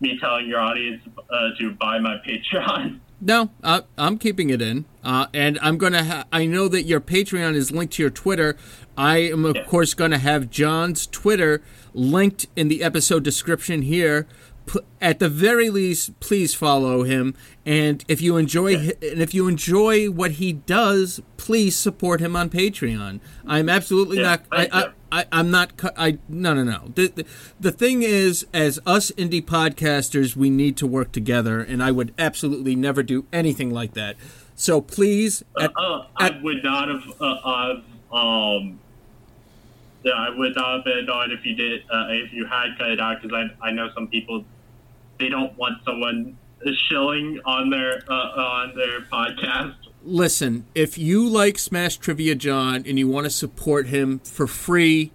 me telling your audience uh, to buy my Patreon. No, uh, I'm keeping it in, uh, and I'm gonna. Ha- I know that your Patreon is linked to your Twitter. I am of Yeah. course gonna have John's Twitter linked in the episode description here. P- at the very least, please follow him, and if you enjoy hi- and if you enjoy what he does, please support him on Patreon. I'm absolutely Yeah, not. I, I. I, I'm not. I no no no. The, the the thing is, as us indie podcasters, we need to work together, and I would absolutely never do anything like that. So please, at, Uh, at- I would not have. Uh, uh, um, yeah, I would not have been annoyed if you did. Uh, if you had cut it out, because I, I know some people they don't want someone shilling on their uh, on their podcast. listen. If you like Smash Trivia John and you want to support him for free,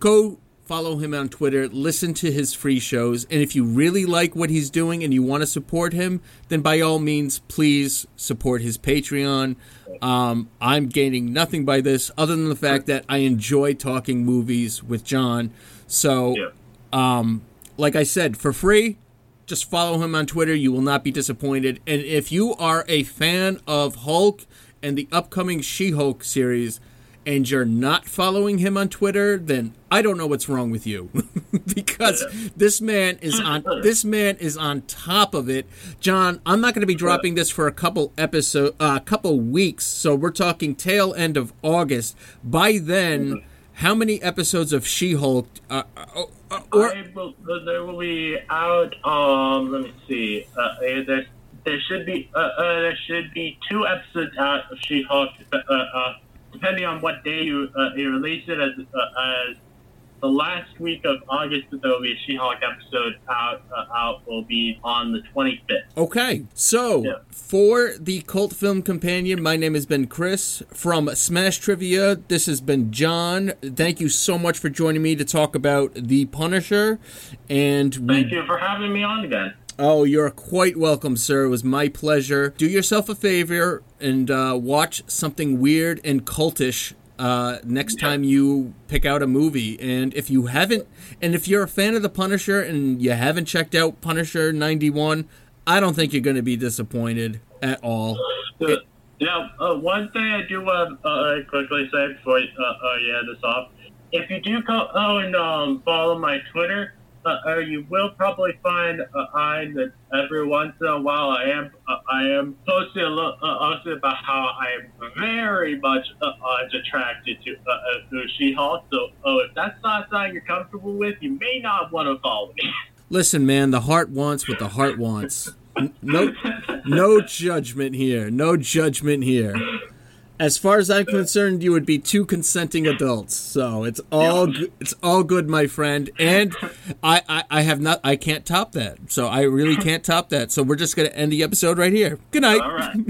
go follow him on Twitter, listen to his free shows, and if you really like what he's doing and you want to support him, then by all means, please support his Patreon. Um, I'm gaining nothing by this other than the fact that I enjoy talking movies with John. So, Yeah. um, like I said, for free, just follow him on Twitter. You will not be disappointed. And if you are a fan of Hulk and the upcoming She Hulk series, and you're not following him on Twitter, then I don't know what's wrong with you, because this man is on this man is on top of it. John, I'm not going to be dropping this for a couple episode, a uh, couple weeks, so we're talking tail end of August. By then, how many episodes of She Hulk? Uh, uh, uh, or will, there will be out. Um, let me see. Uh, uh, there, there should be. Uh, uh, there should be two episodes out of She-Hulk. Depending on what day you uh, you release it, as uh, as the last week of August, there will be a She-Hulk episode out. Uh, out will be on the 25th. Okay, so Yeah. for the Cult Film Companion, my name has been Chris from Smash Trivia. This has been John. Thank you so much for joining me to talk about The Punisher. And we, Thank you for having me on again. Oh, you're quite welcome, sir. It was my pleasure. Do yourself a favor and uh, watch something weird and cultish. Uh, next time you pick out a movie, and if you haven't, and if you're a fan of the Punisher and you haven't checked out Punisher '91, I don't think you're going to be disappointed at all. Uh, yeah, uh, one thing I do want to uh, quickly say before uh, uh, head this off, if you do go oh, and um, follow my Twitter, uh, uh, you will probably find uh, I that every once in a while I am uh, I am posting a little, uh, about how I am very much uh, attracted to uh, She-Hulk. So, oh, if that's not something you're comfortable with, you may not want to follow me. Listen, man, the heart wants what the heart wants. No, no judgment here. No judgment here. As far as I'm concerned, you would be two consenting adults. So it's all go- it's all good, my friend. And I, I I have not I can't top that. So I really can't top that. So we're just gonna end the episode right here. Good night. All right.